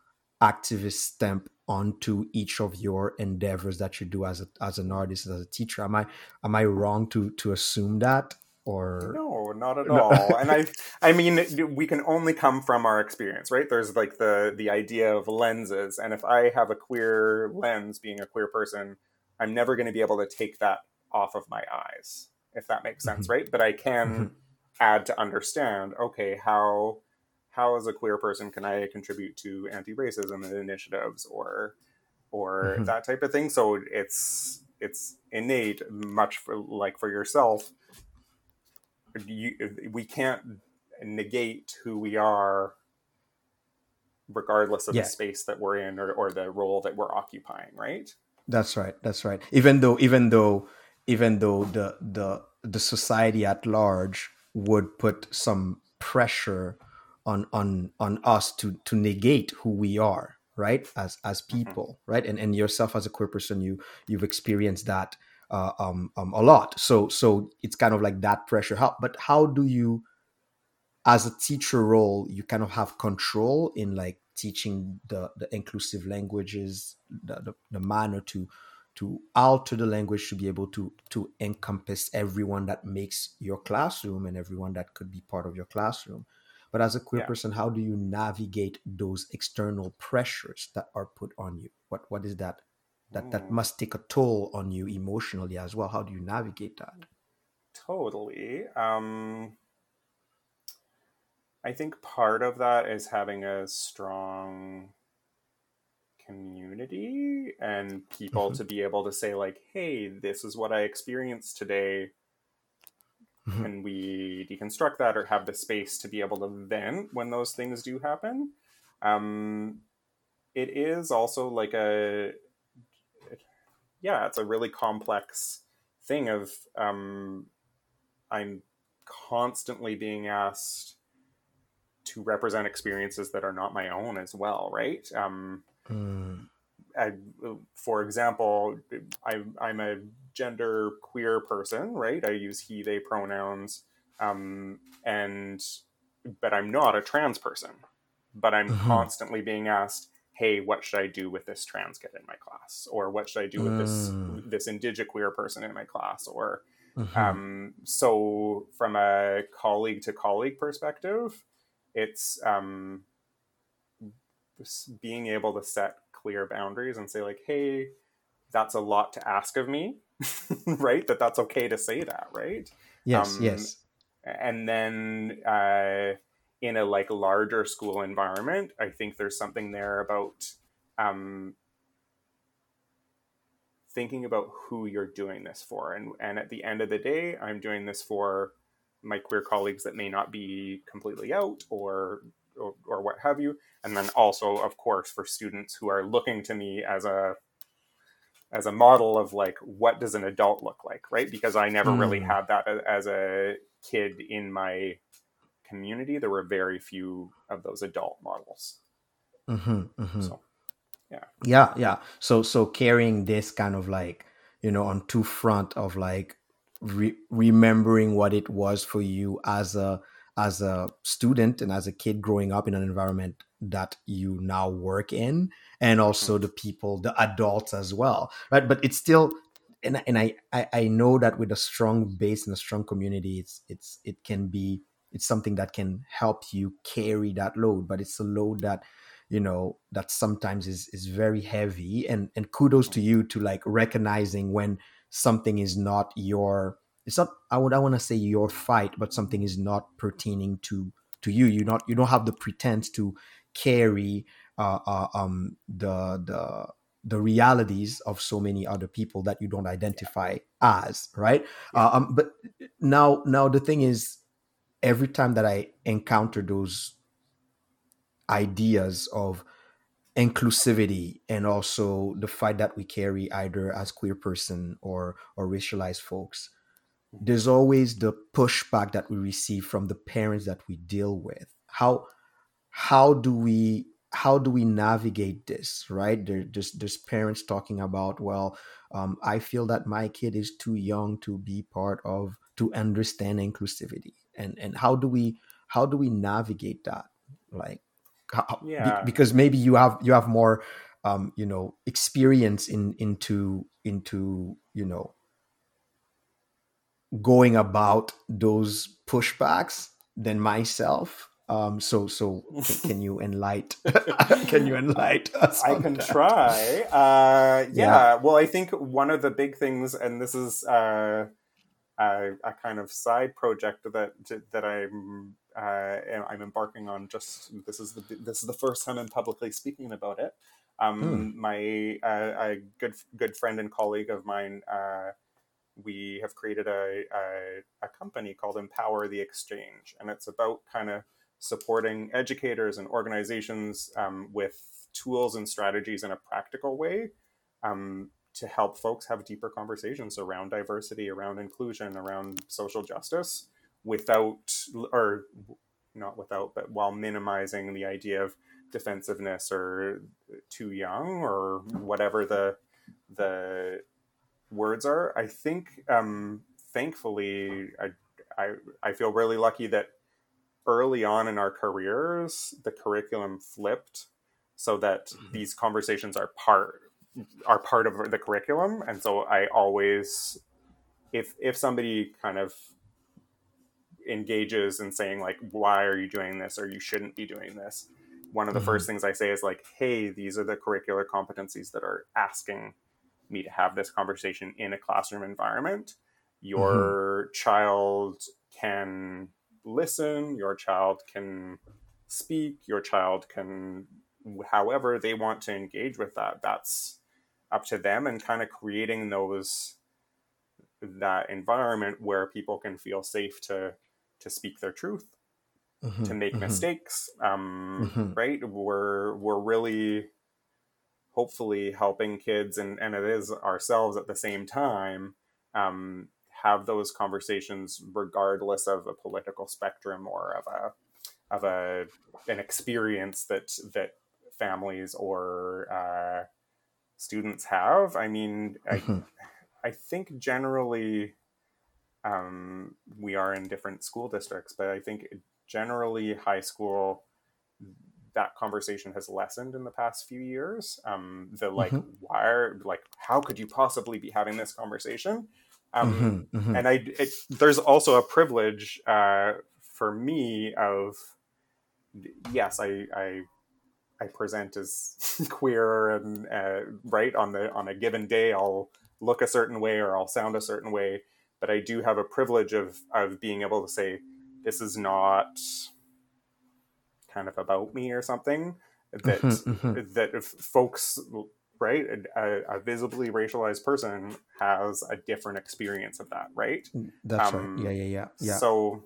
activist stamp onto each of your endeavors that you do as a, as an artist as a teacher. Am I am I wrong to to assume that or No, not at all. and I, I mean, we can only come from our experience, right? There's like the the idea of lenses, and if I have a queer lens, being a queer person, I'm never going to be able to take that off of my eyes, if that makes sense, right? But I can Mhm. add to understand. Okay, how how as a queer person can I contribute to anti-racism initiatives or or Mhm. that type of thing. So it's it's innate, much for like for yourself. You, we can't negate who we are regardless of Yeah. the space that we're in or, or the role that we're occupying right That's right. That's right. Even though, even though, even though the the the society at large would put some pressure on on on us to to negate who we are, right? As as people, right? And and yourself as a queer person, you you've experienced that uh, um um a lot. So so it's kind of like that pressure. How but how do you, as a teacher role, you kind of have control in like teaching the the inclusive languages the, the, the manner to to alter the language to be able to to encompass everyone that makes your classroom and everyone that could be part of your classroom but as a queer Yeah. person how do you navigate those external pressures that are put on you what what is that that that Mm. must take a toll on you emotionally as well how do you navigate that Totally. Um, I think part of that is having a strong community and people Mhm. to be able to say like, "Hey, this is what I experienced today. Mhm. Can we deconstruct that or have the space to be able to vent when those things do happen?" Um, it is also like a yeah, it's a really complex thing of um, I'm constantly being asked to represent experiences that are not my own as well, right? Um, Mm, I, for example, I, I'm a gender queer person, right? I use he, they pronouns, um, and but I'm not a trans person. But I'm Mhm. constantly being asked, "Hey, what should I do with this trans kid in my class?" Or "What should I do with this Mm. this indigiqueer person in my class?" Or mhm. um, so, from a colleague to colleague perspective, it's um, being able to set clear boundaries and say, like, hey, that's a lot to ask of me, right? That that's okay to say that, right? yes um, yes And then uh, in a like larger school environment, I think there's something there about um, thinking about who you're doing this for and and at the end of the day i'm doing this for my queer colleagues that may not be completely out or or, or what have you. And then also of course for students who are looking to me as a as a model of like what does an adult look like right? Because i never really Mm. had that as a kid in my community. There were very few of those adult models. Mhm, mhm. so yeah yeah. So so carrying this kind of like you know on two front of like re- remembering what it was for you as a as a student and as a kid growing up in an environment that you now work in and also mm-hmm. the people the adults as well right? But it's still and, and I, I i know that with a strong base and a strong community it's it's it can be it's something that can help you carry that load but it's a load that you know that sometimes is is very heavy. And and kudos to you to like recognizing when something is not your it's not i would i want to say your fight but something is not pertaining to to you. You not you don't have the pretense to carry uh, uh um the the the realities of so many other people that you don't identify as right? Uh, um but now now the thing is every time that i encounter those ideas of inclusivity and also the fight that we carry either as queer person or or racialized folks there's always the pushback that we receive from the parents that we deal with. How how do we how do we navigate this right? There, there's there's parents talking about well um, i feel that my kid is too young to be part of to understand inclusivity. And and how do we how do we navigate that? Like how, be- Yeah. because maybe you have you have more um you know experience in into into you know going about those pushbacks than myself um so so can, can you enlighten can you enlighten us I can that? try. Uh, yeah. Yeah. Well, I think one of the big things, and this is uh, a, a kind of side project that that I'm uh, I'm embarking on. Just this is the this is the first time I'm publicly speaking about it. Um, My uh, a good good friend and colleague of mine, uh, we have created a, a a company called Empower the Exchange, and it's about kind of supporting educators and organizations um, with tools and strategies in a practical way um, to help folks have deeper conversations around diversity, around inclusion, around social justice without, or not without, but while minimizing the idea of defensiveness or too young or whatever the the words are. I think, um, thankfully, I, I I feel really lucky that early on in our careers, the curriculum flipped so that Mm-hmm. these conversations are part are part of the curriculum and so i always if if somebody kind of engages in saying like why are you doing this or you shouldn't be doing this one of the Mhm. first things i say is like hey these are the curricular competencies that are asking me to have this conversation in a classroom environment your child can listen your child can speak your child can however they want to engage with that that's up to them and kind of creating those that environment where people can feel safe to to speak their truth Mhm, to make mhm. mistakes um, Mhm. right we're we're really hopefully helping kids and and it is ourselves at the same time um, have those conversations regardless of a political spectrum or of a of a an experience that that families or uh, students have i mean I, Mhm. I think generally um, we are in different school districts, but I think generally high school that conversation has lessened in the past few years. Um, the like, Mhm. why are like, how could you possibly be having this conversation? Um, Mhm, mhm. and I, it, there's also a privilege uh, for me of yes, I, I I present as queer and uh, right on the on a given day I'll look a certain way or I'll sound a certain way, but I do have a privilege of of being able to say this is not kind of about me or something that Mhm, mhm. that if folks right a, a visibly racialized person has a different experience of that right That's um, right. Yeah, yeah, yeah, yeah. so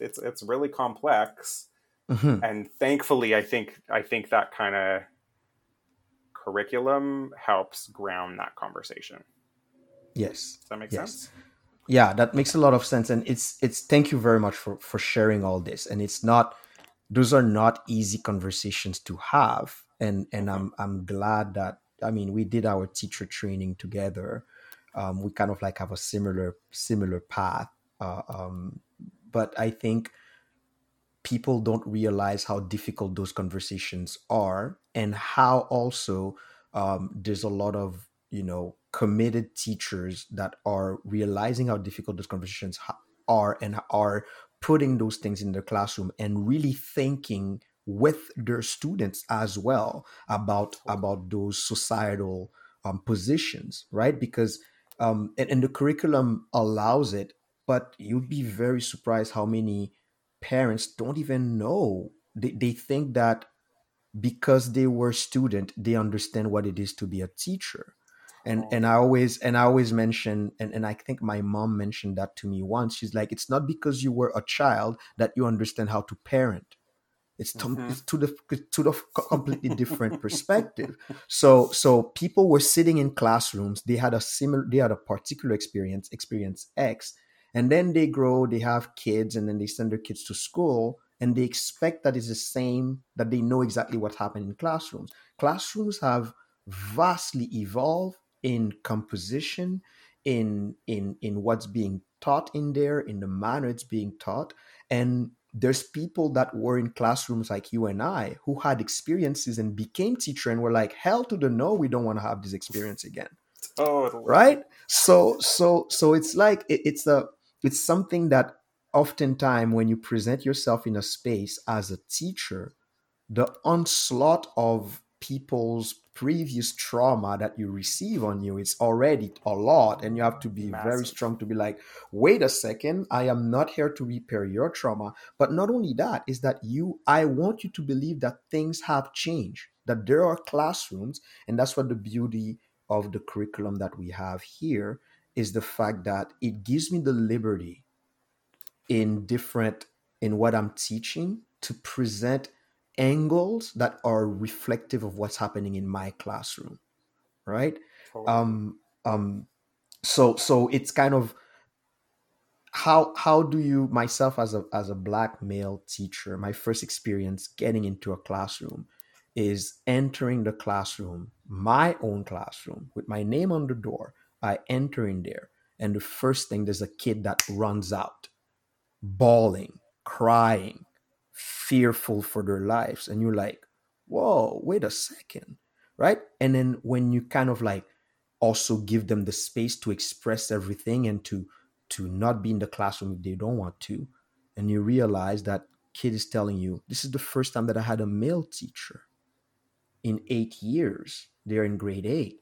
it's it's really complex Mhm. and thankfully i think i think that kind of curriculum helps ground that conversation Yes. does that make Yes. sense Yeah, that makes a lot of sense, and it's it's. Thank you very much for for sharing all this. And it's not; those are not easy conversations to have. And and I'm I'm glad that I mean we did our teacher training together. Um, we kind of like have a similar similar path. Uh, um, but I think people don't realize how difficult those conversations are and how also um, there's a lot of you know committed teachers that are realizing how difficult those conversations ha- are and are putting those things in the classroom and really thinking with their students as well about about those societal um, positions right? Because um, and, and the curriculum allows it but you'd be very surprised how many parents don't even know. They, they think that because they were student they understand what it is to be a teacher and and i always and i always mention and, and i think my mom mentioned that to me once. She's like it's not because you were a child that you understand how to parent. It's to, Mhm. it's to the to the completely different perspective. So so people were sitting in classrooms. They had a similar they had a particular experience experience x and then they grow they have kids and then they send their kids to school and they expect that it's the same that they know exactly what happened in classrooms. Classrooms have vastly evolved in composition in in in what's being taught in there in the manner it's being taught. And there's people that were in classrooms like you and I who had experiences and became teacher and were like hell to the no we don't want to have this experience again. Totally. Right? So so so it's like it, it's a it's something that oftentimes when you present yourself in a space as a teacher the onslaught of people's previous trauma that you receive on you is already a lot and you have to be very strong to be like wait a second i am not here to repair your trauma. But not only that is that you i want you to believe that things have changed that there are classrooms and that's what the beauty of the curriculum that we have here is the fact that it gives me the liberty in different in what i'm teaching to present angles that are reflective of what's happening in my classroom right Totally. um um so so it's kind of how how do you myself as a as a black male teacher my first experience getting into a classroom is entering the classroom my own classroom with my name on the door i enter in there and the first thing there's a kid that runs out bawling crying fearful for their lives and you're like whoa wait a second right? And then when you kind of like also give them the space to express everything and to to not be in the classroom if they don't want to and you realize that kid is telling you this is the first time that i had a male teacher in eight years. They're in grade eight.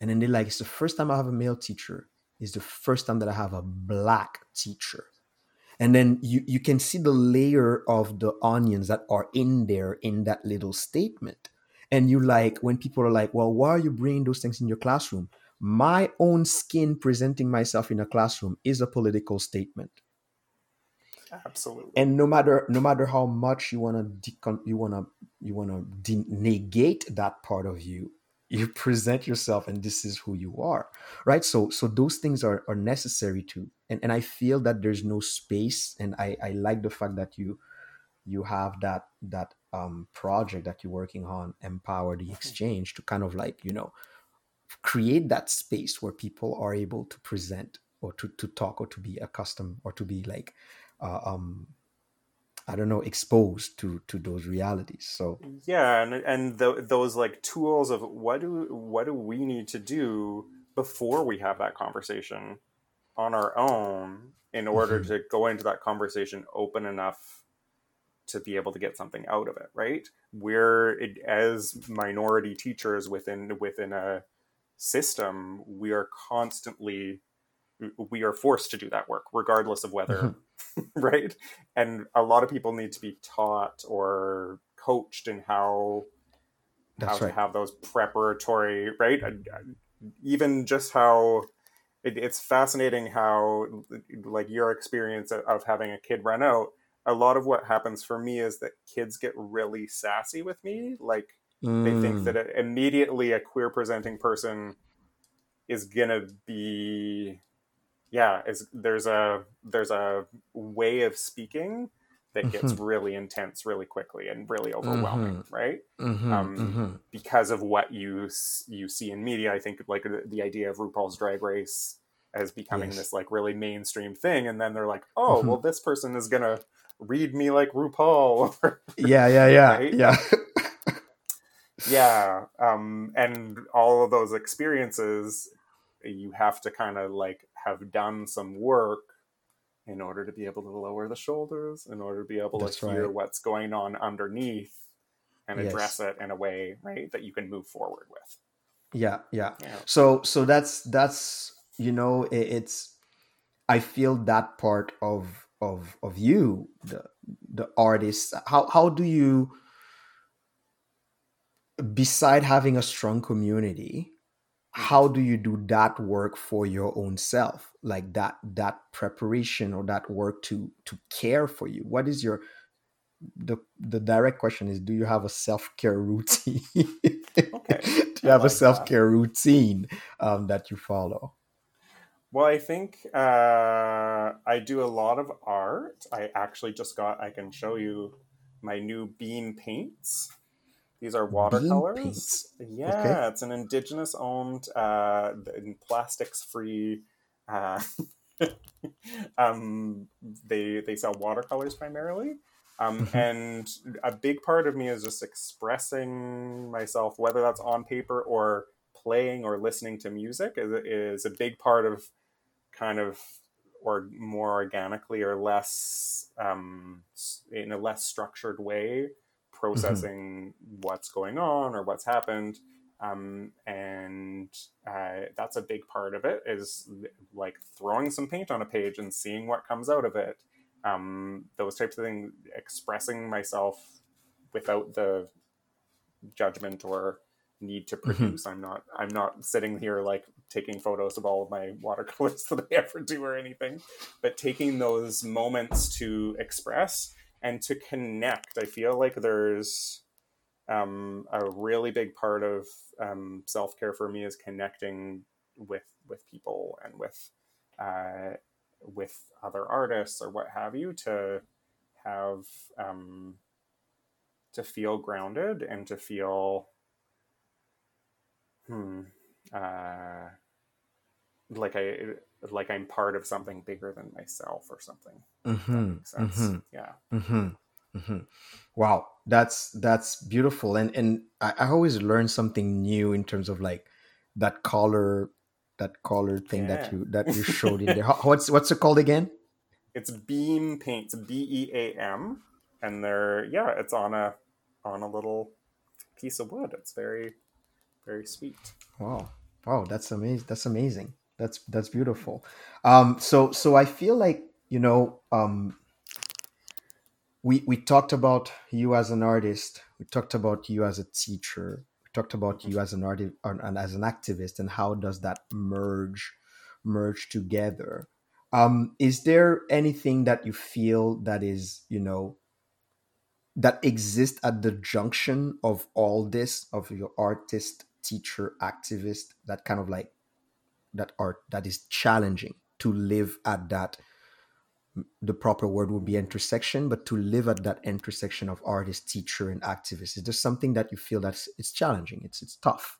And then they're like it's the first time i have a male teacher. It's the first time that i have a black teacher and then you you can see the layer of the onions that are in there in that little statement. And you like when people are like well why are you bringing those things in your classroom? My own skin presenting myself in a classroom is a political statement. Absolutely. and no matter no matter how much you want to decon- you want to you want to de- negate that part of you you present yourself and this is who you are right? So so those things are are necessary too and and i feel that there's no space and i i like the fact that you you have that that um project that you're working on empower the exchange to kind of like you know create that space where people are able to present or to, to talk or to be accustomed or to be like uh, um i don't know exposed to to those realities. So yeah and and th- those like tools of what do what do we need to do before we have that conversation on our own in order Mhm. to go into that conversation open enough to be able to get something out of it right? We're it, as minority teachers within within a system we are constantly we are forced to do that work regardless of whether right? And a lot of people need to be taught or coached in how how that's to have those preparatory right? Uh, even just how it, it's fascinating how like your experience of- of having a kid run out a lot of what happens for me is that kids get really sassy with me like they think Mm, that immediately a queer presenting person is gonna be yeah is there's a there's a way of speaking that gets really intense really quickly and really overwhelming right mhm, um, mhm. because of what you you see in media i think like the, the idea of rupaul's drag race as becoming Yes. this like really mainstream thing and then they're like oh Mhm. well this person is gonna read me like rupaul yeah yeah yeah Right? yeah yeah um and all of those experiences you have to kind of like have done some work in order to be able to lower the shoulders in order to be able That's to hear right. what's going on underneath and Yes. address it in a way right that you can move forward with yeah yeah yeah so so that's that's you know it, it's i feel that part of of of you the the artist how how do you beside having a strong community how do you do that work for your own self? Like that that preparation or that work to to care for you? What is your the the direct question is do you have a self-care routine? Okay, do you have a like that. self-care routine um, that you follow? Well i think uh i do a lot of art. I actually just got i can show you my new beam paints these are watercolors yeah Okay. it's an indigenous owned uh plastics free uh um they they sell watercolors primarily um Mhm. and a big part of me is just expressing myself whether that's on paper or playing or listening to music is, is a big part of kind of or more organically or less um, in a less structured way processing what's going on or what's happened um, and uh, that's a big part of it is like throwing some paint on a page and seeing what comes out of it. Um, those types of things expressing myself without the judgment or need to produce. I'm not I'm not sitting here like taking photos of all of my watercolors that I ever do or anything, but taking those moments to express and to connect. I feel like there's um, a really big part of um, self care for me is connecting with with people and with uh, with other artists or what have you to have um, to feel grounded and to feel hmm uh, like I like I'm part of something bigger than myself or something. Mm-hmm, Makes sense. mm-hmm. Yeah. hmm hmm Wow, that's that's beautiful, and and I, I always learn something new in terms of like that color, that color thing Yeah. that you that you showed in there. What's what's it called again? It's beam paints, B E A M, and they're yeah, it's on a on a little piece of wood. It's very very sweet. Wow, wow, that's amazing. That's amazing. That's that's beautiful. Um, so so I feel like you know, um, we we talked about you as an artist. We talked about you as a teacher. We talked about you as an artist and as an activist, and how does that merge merge together? Um, is there anything that you feel that is you know that exists at the junction of all this of your artist teacher activist that kind of like that art that is challenging to live at that the proper word would be intersection but to live at that intersection of artist teacher and activist is there something that you feel that's it's challenging it's it's tough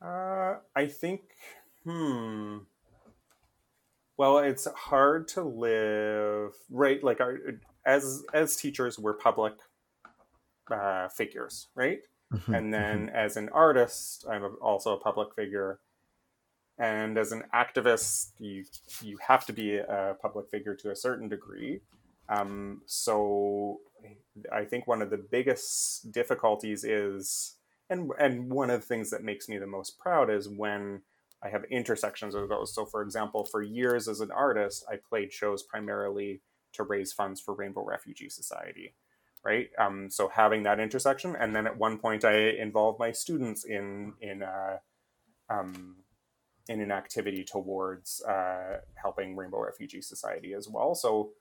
Uh, I think, hmm. Well, it's hard to live right. Like our, as as teachers, we're public uh, figures, right? Mhm, And then as an artist, I'm a- also a public figure. And as an activist, you you have to be a public figure to a certain degree. Um, so I think one of the biggest difficulties is, and and one of the things that makes me the most proud is when I have intersections of those. So, for example, for years as an artist, I played shows primarily to raise funds for Rainbow Refugee Society, right? Um, so having that intersection, and then at one point, I involved my students in in uh, um, in an activity towards uh, helping Rainbow Refugee Society as well. So.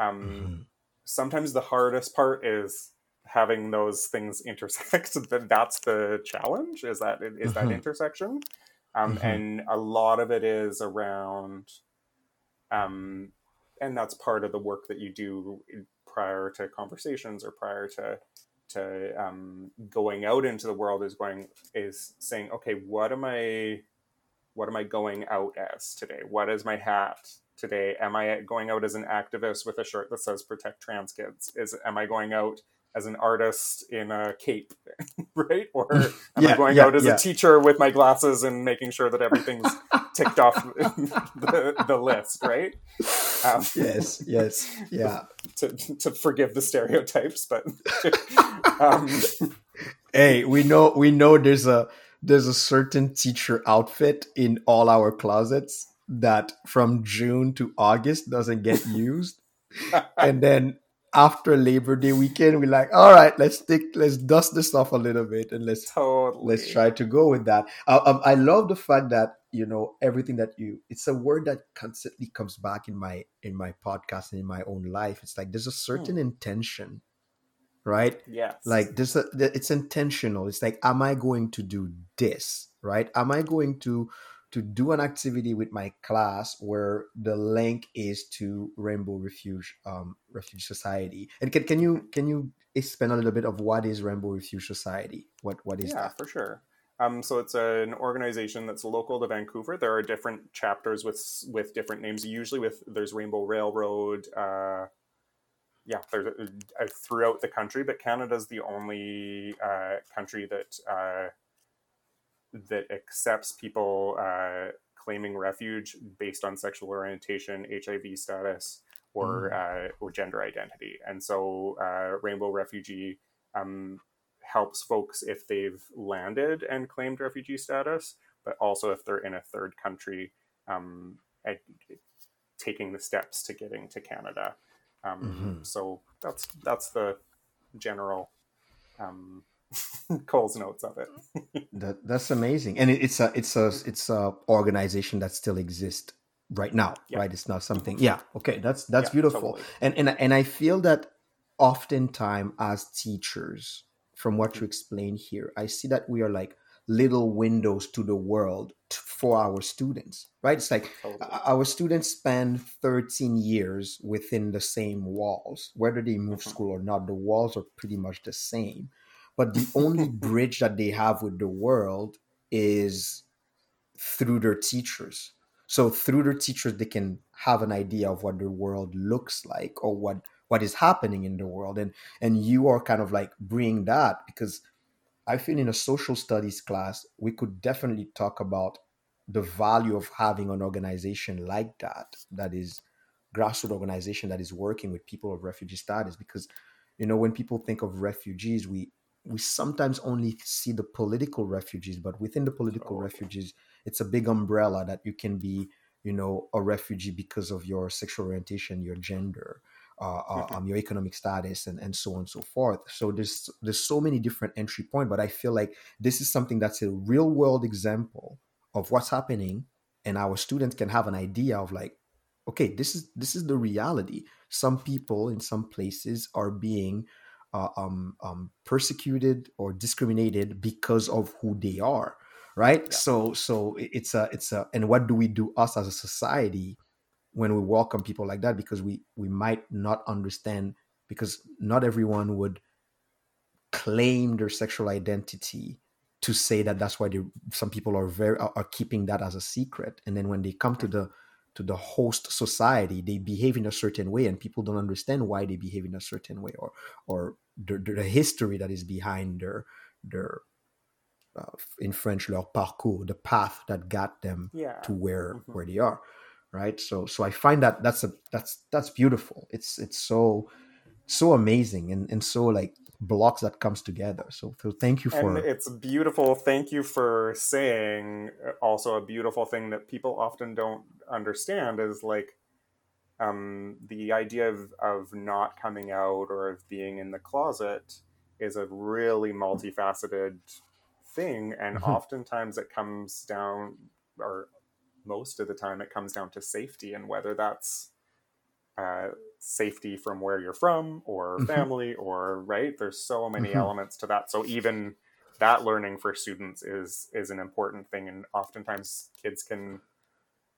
Um, mhm. sometimes the hardest part is having those things intersect That- that's the challenge is that is that Mhm. intersection um, Mhm. and a lot of it is around um, and that's part of the work that you do prior to conversations or prior to to um, going out into the world is going is saying okay what am i what am i going out as today? What is my hat today? Am i going out as an activist with a shirt that says protect trans kids is am i going out as an artist in a cape right? Or am Yeah, i going yeah, out as yeah. a teacher with my glasses and making sure that everything's ticked off the, the list right? Um, yes yes yeah. to, to forgive the stereotypes but um, hey we know we know there's a there's a certain teacher outfit in all our closets that from june to august doesn't get used. And then after labor day weekend we're like all right let's take let's dust this off a little bit and let's totally. let's try to go with that. Uh, um, i love the fact that you know everything that you it's a word that constantly comes back in my in my podcast and in my own life. It's like there's a certain intention right? Yes. Like this uh, it's intentional. It's like am i going to do this right? Am i going to to do an activity with my class where the link is to rainbow refuge um refuge society? And can, can you can you expand a little bit of what is rainbow refuge society? What what is yeah that? for sure. Um, so it's an organization that's local to vancouver. There are different chapters with with different names. Usually with there's rainbow railroad uh, yeah there's uh, throughout the country but canada's the only uh, country that uh, that accepts people uh, claiming refuge based on sexual orientation, HIV status, or uh, or gender identity. And so, uh, Rainbow Refugee um, helps folks if they've landed and claimed refugee status, but also if they're in a third country, um, at, taking the steps to getting to Canada. Um, Mhm. So that's that's the general um, Cole's notes of it. That that's amazing, and it, it's a it's a it's a organization that still exists right now, Yeah. right? It's not something. Yeah, okay, that's that's Yeah, beautiful, totally. and and and I feel that oftentimes as teachers, from what you explain here, I see that we are like little windows to the world for our students, right? It's like Totally. our students spend 13 years within the same walls whether they move Mhm. school or not the walls are pretty much the same but the only bridge that they have with the world is through their teachers so through their teachers they can have an idea of what the world looks like or what what is happening in the world and and you are kind of like bringing that because i feel in a social studies class we could definitely talk about the value of having an organization like that that is grassroots organization that is working with people of refugee status because you know when people think of refugees we we sometimes only see the political refugees but within the political Totally. refugees it's a big umbrella that you can be you know a refugee because of your sexual orientation your gender uh, uh, Mhm. um, your economic status and, and so on and so forth so there's there's so many different entry point but i feel like this is something that's a real world example of what's happening and our students can have an idea of like okay this is this is the reality some people in some places are being uh, um, um, persecuted or discriminated because of who they are right Yeah. so so it's a it's a and what do we do us as a society when we welcome people like that because we we might not understand because not everyone would claim their sexual identity to say that that's why they, some people are very are, are keeping that as a secret and then when they come to the to the host society they behave in a certain way and people don't understand why they behave in a certain way or or the, the, history that is behind their their uh, in french leur parcours the path that got them Yeah. to where Mhm. where they are right? So so i find that that's a that's that's beautiful. It's it's so so amazing and and so like blocks that comes together. So, so thank you for and it's beautiful. Thank you for saying uh, also a beautiful thing that people often don't understand is like um, the idea of, of not coming out or of being in the closet is a really multifaceted thing. And Mhm. oftentimes it comes down or most of the time it comes down to safety and whether that's uh, safety from where you're from or Mhm. family or right there's so many Mhm. elements to that so even that learning for students is is an important thing and oftentimes kids can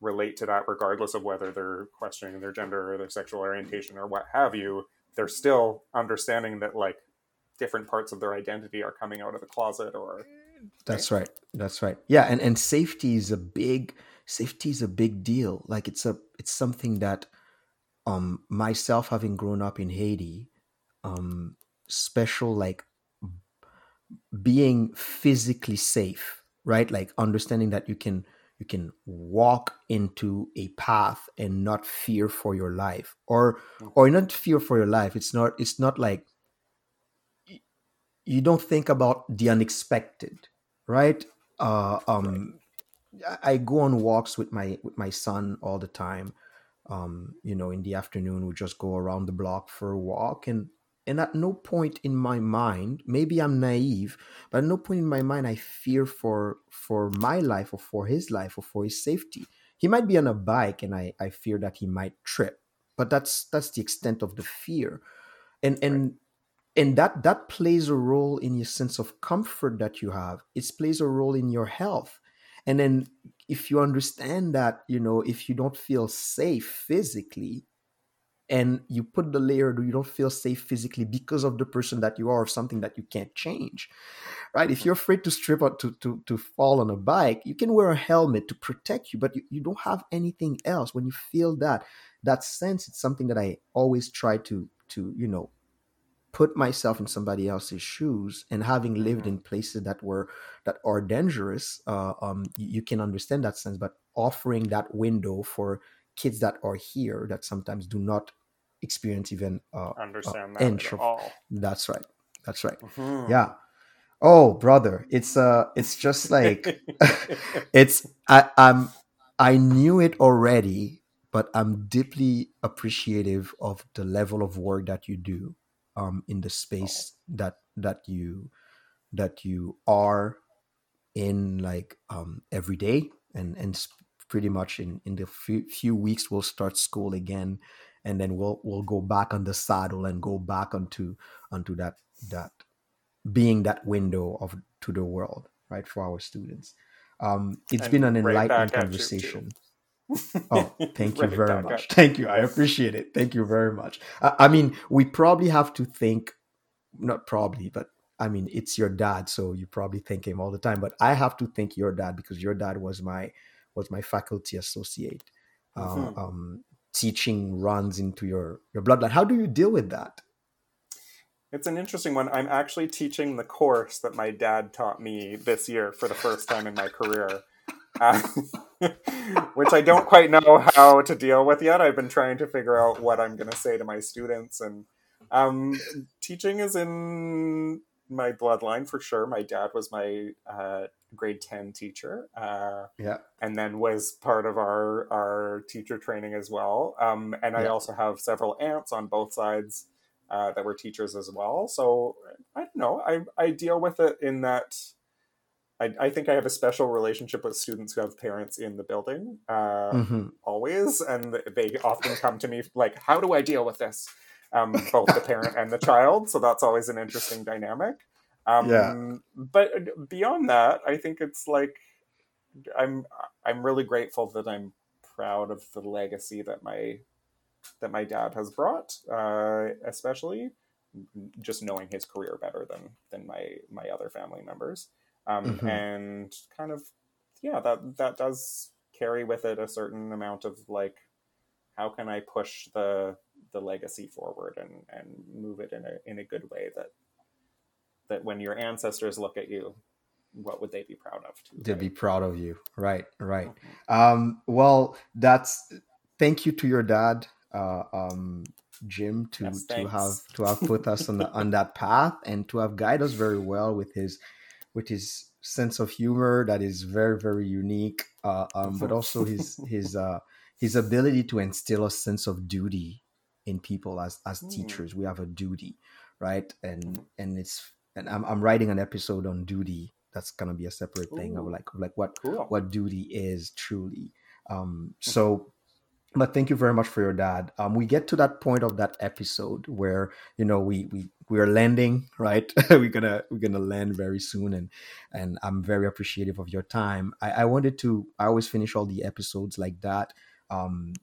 relate to that regardless of whether they're questioning their gender or their sexual orientation or what have you they're still understanding that like different parts of their identity are coming out of the closet or That's right. That's right. Yeah, and and safety is a big safety is a big deal. Like it's a it's something that um myself having grown up in Haiti, um special like being physically safe, right? Like understanding that you can you can walk into a path and not fear for your life or or not fear for your life. It's not it's not like you don't think about the unexpected right uh um I- go on walks with my with my son all the time. Um you know in the afternoon we just go around the block for a walk and and at no point in my mind maybe i'm naive but at no point in my mind i fear for for my life or for his life or for his safety. He might be on a bike and i i fear that he might trip but that's that's the extent of the fear. And and and that that plays a role in your sense of comfort that you have. It plays a role in your health and then if you understand that you know if you don't feel safe physically and you put the layer you don't feel safe physically because of the person that you are or something that you can't change right? If you're afraid to strip out to, to, to fall on a bike you can wear a helmet to protect you but you, you don't have anything else. When you feel that that sense it's something that i always try to to you know put myself in somebody else's shoes and having lived in places that were that are dangerous uh, um, you, you can understand that sense but offering that window for kids that are here that sometimes do not experience even uh, understand uh, that inch of- all. that's right that's right. Mhm. yeah. Oh brother it's uh it's just like it's i i'm i knew it already but i'm deeply appreciative of the level of work that you do um in the space that that you that you are in like um, every day and and pretty much in in the few, few weeks we'll start school again and then we'll we'll go back on the saddle and go back onto onto that that being that window of to the world right for our students. Um it's And been an enlightening back at you, too. conversation Oh, thank you very much. Thank you. I appreciate it. Thank you very much. I, I mean, we probably have to think, not probably, but I mean, it's your dad, so you probably thank him all the time. But I have to thank your dad because your dad was my was my faculty associate. Uh, Mhm. um, teaching runs into your your bloodline. How do you deal with that? It's an interesting one. I'm actually teaching the course that my dad taught me this year for the first time in my career, uh, which I don't quite know how to deal with yet. I've been trying to figure out what I'm going to say to my students, and um, teaching is in my bloodline for sure. My dad was my uh, grade ten teacher. Uh, Yeah. and then was part of our our teacher training as well. Um, and I also have several aunts on both sides uh, that were teachers as well. So I don't know. I I deal with it in that. I, I think I have a special relationship with students who have parents in the building uh, Mhm. always, and they often come to me like, "How do I deal with this?" Um, both the parent and the child. So that's always an interesting dynamic. Um, Yeah. But beyond that, I think it's like I'm I'm really grateful that I'm proud of the legacy that my that my dad has brought, uh, especially just knowing his career better than than my my other family members, um, Mhm. and kind of yeah that that does carry with it a certain amount of like how can I push the the legacy forward and and move it in a in a good way that that when your ancestors look at you what would they be proud of too, They'd be proud of you. Right. Right. Mhm. Um, well, that's thank you to your dad, uh, um, Jim, to Yes, to have to have put us on the, on that path and to have guided us very well with his with his sense of humor that is very very unique, uh, um, but also his his uh, his ability to instill a sense of duty in people as as Mm. teachers. We have a duty, right? And and it's and I'm I'm writing an episode on duty. That's gonna be a separate thing of like like what cool what duty is truly. Um, so, but thank you very much for your dad. Um, we get to that point of that episode where you know we we we are landing, right? we're gonna we're gonna land very soon, and and I'm very appreciative of your time. I, I wanted to. I always finish all the episodes like that. Um,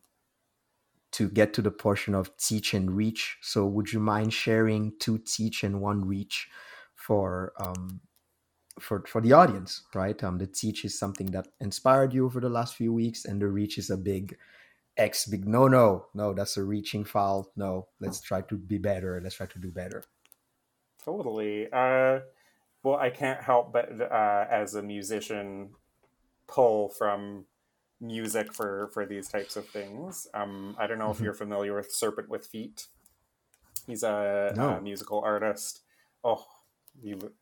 to get to the portion of teach and reach. So, would you mind sharing two teach and one reach for um, for for the audience, right? Um, the teach is something that inspired you over the last few weeks, and the reach is a big X, big no, no, no. That's a reaching foul. No, let's try to be better. Let's try to do better. Totally. Uh, well, I can't help but, uh, as a musician, pull from music for for these types of things. Um, I don't know if Mhm. you're familiar with Serpent with Feet. He's a, No. a musical artist. Oh, you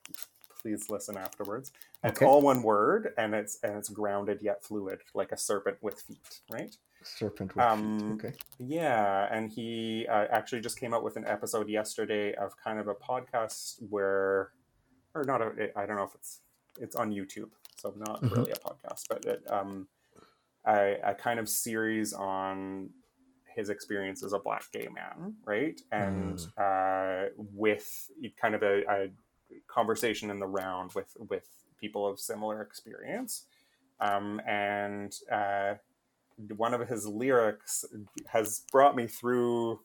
please listen afterwards. It's Okay. all one word, and it's and it's grounded yet fluid, like a serpent with feet. Right. Serpent Um. Okay. Yeah, and he uh, actually just came out with an episode yesterday of kind of a podcast where, or not a, I don't know if it's it's on YouTube, so not Mhm. really a podcast, but it, um, a, a kind of series on his experience as a black gay man, right? And uh, with kind of a, a conversation in the round with with people of similar experience, um, and. Uh, one of his lyrics has brought me through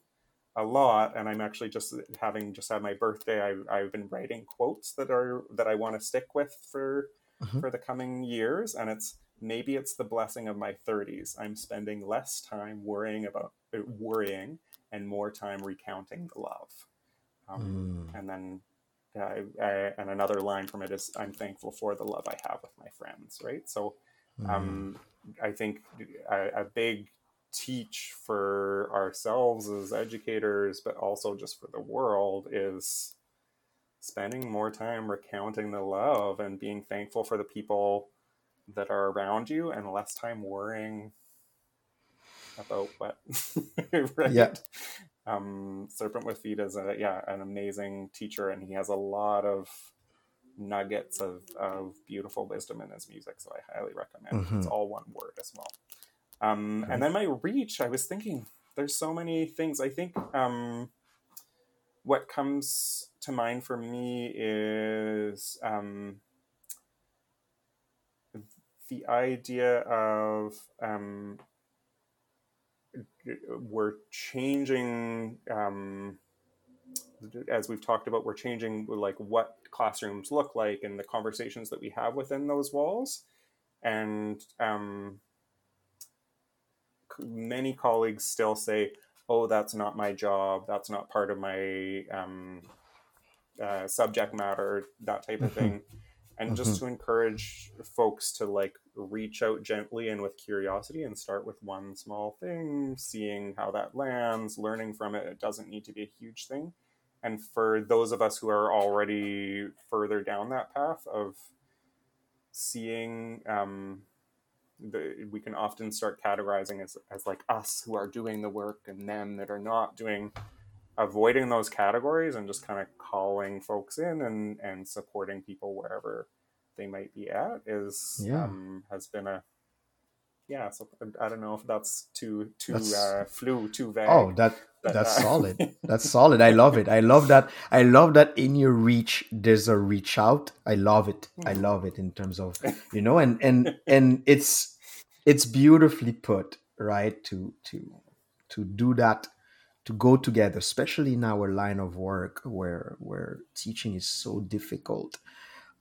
a lot and i'm actually just having just had my birthday I've, I've been writing quotes that are that i want to stick with for Mhm. for the coming years and it's maybe it's the blessing of my 30s i'm spending less time worrying about worrying and more time recounting the love um, Mm. and then uh, I, and another line from it is i'm thankful for the love i have with my friends right so Mm. um, I think a, a big teach for ourselves as educators, but also just for the world, is spending more time recounting the love and being thankful for the people that are around you and less time worrying about what right Yeah. um serpent with feet is a yeah an amazing teacher and he has a lot of nuggets of, of beautiful wisdom in his music. So I highly recommend. It's Mhm. all one word as well. Um, and then my reach, I was thinking there's so many things. I think um, what comes to mind for me is um, the idea of um, we're changing um, as we've talked about we're changing like what classrooms look like and the conversations that we have within those walls. And um, many colleagues still say oh that's not my job. That's not part of my um, uh, subject matter that type of thing. And just to encourage folks to like reach out gently and with curiosity and start with one small thing seeing how that lands learning from it. It doesn't need to be a huge thing and for those of us who are already further down that path of seeing um, the, we can often start categorizing as, as like us who are doing the work and them that are not doing avoiding those categories and just kind of calling folks in and, and supporting people wherever they might be at is Yeah. um, has been a yeah so i don't know if that's too too That's- uh, flu too vague Oh, that that's solid. That's solid. I love it. I love that. I love that in your reach there's a reach out. I love it. I Mm. love it in terms of you know and and and it's it's beautifully put, right? To to to do that to go together, especially in our line of work where where teaching is so difficult.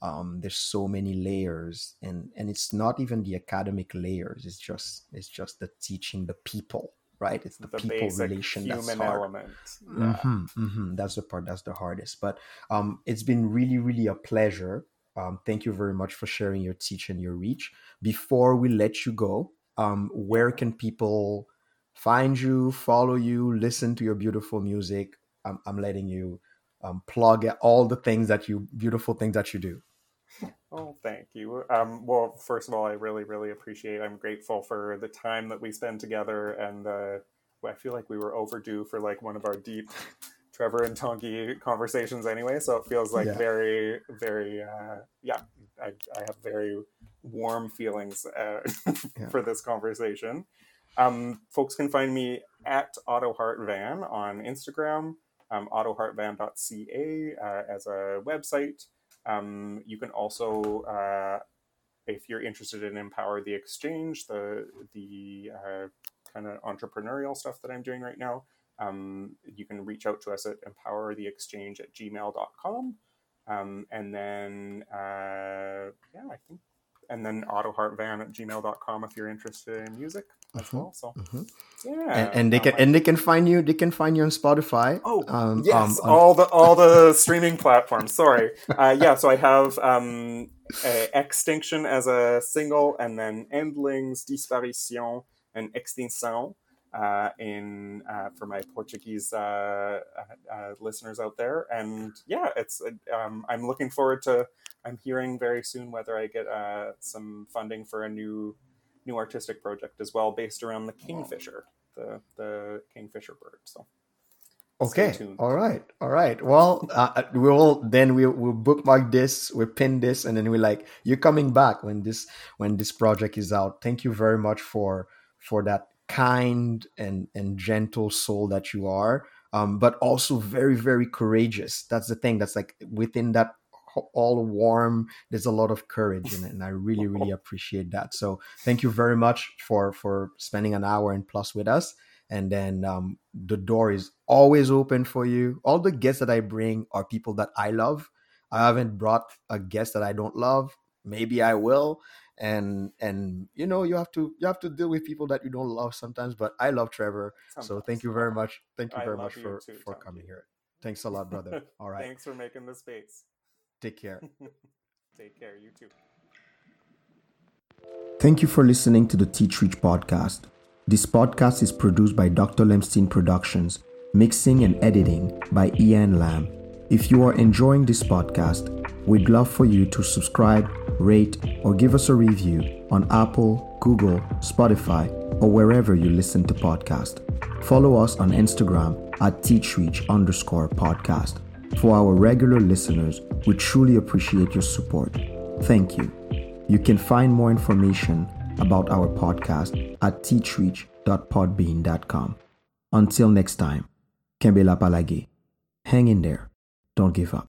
Um, there's so many layers and and it's not even the academic layers it's just it's just the teaching the people right it's the, the people relation that's hard element yeah. hmm hmm That's the part that's the hardest. But um, it's been really, really a pleasure. Um, thank you very much for sharing your teach and your reach. Before we let you go, um, where can people find you, follow you, listen to your beautiful music? I'm, I'm letting you um, plug all the things that you, beautiful things that you do. Oh, thank you. Um, well, first of all, I really, really appreciate. I'm grateful for the time that we spend together, and uh, I feel like we were overdue for like one of our deep Trevor and Tanguy conversations, anyway. So it feels like Yeah. very, very, uh, yeah. I, I have very warm feelings uh, Yeah. for this conversation. Um, folks can find me at AutoHeartVan on Instagram, um, AutoHeartVan.ca uh, as a website. Um, you can also, uh, if you're interested in Empower the Exchange, the the uh, kind of entrepreneurial stuff that I'm doing right now, um, you can reach out to us at empowertheexchange at gmail.com. Um, and then, uh, yeah, I think, and then autoheartvan at gmail.com if you're interested in music Mhm, well. So, mhm. yeah. And, and they um, can and they can find you. They can find you on Spotify. Oh um, yes, um, um, all the all the streaming platforms. Sorry, uh, yeah. So I have um, uh, Extinction as a single, and then Endlings, Disparition, and Extinção uh, in uh, for my Portuguese uh, uh, uh, listeners out there. And yeah, it's um, I'm looking forward to. I'm hearing very soon whether I get uh, some funding for a new new artistic project as well, based around the kingfisher, the the kingfisher bird. So. Okay. All right. All right. Well, uh, we'll then we'll, we'll bookmark this, we'll pin this, and then we're like, you're coming back when this when this project is out. Thank you very much for for that kind and and gentle soul that you are, um, but also very very courageous. That's the thing. That's like within that all warm. There's a lot of courage in it, and I really really appreciate that. So thank you very much for for spending an hour and plus with us and then um, the door is always open for you. All the guests that I bring are people that I love. I haven't brought a guest that I don't love. Maybe I will, and and you know you have to you have to deal with people that you don't love sometimes. But I love Trevor, so thank you very much. Thank you I very much you for too, for coming here. Thanks a lot, brother. All right, Thanks for making the space. Take care. Take care. You too. Thank you for listening to the Teach Reach podcast. This podcast is produced by Dr. Lemstein Productions, mixing and editing by Ian Lamb. If you are enjoying this podcast, we'd love for you to subscribe, rate, or give us a review on Apple, Google, Spotify, or wherever you listen to podcasts. Follow us on Instagram at teachreach underscore podcast. For our regular listeners, We truly appreciate your support. Thank you. You can find more information about our podcast at teachreach.podbean.com. Until next time, Kenbe la pa lage. Hang in there. Don't give up.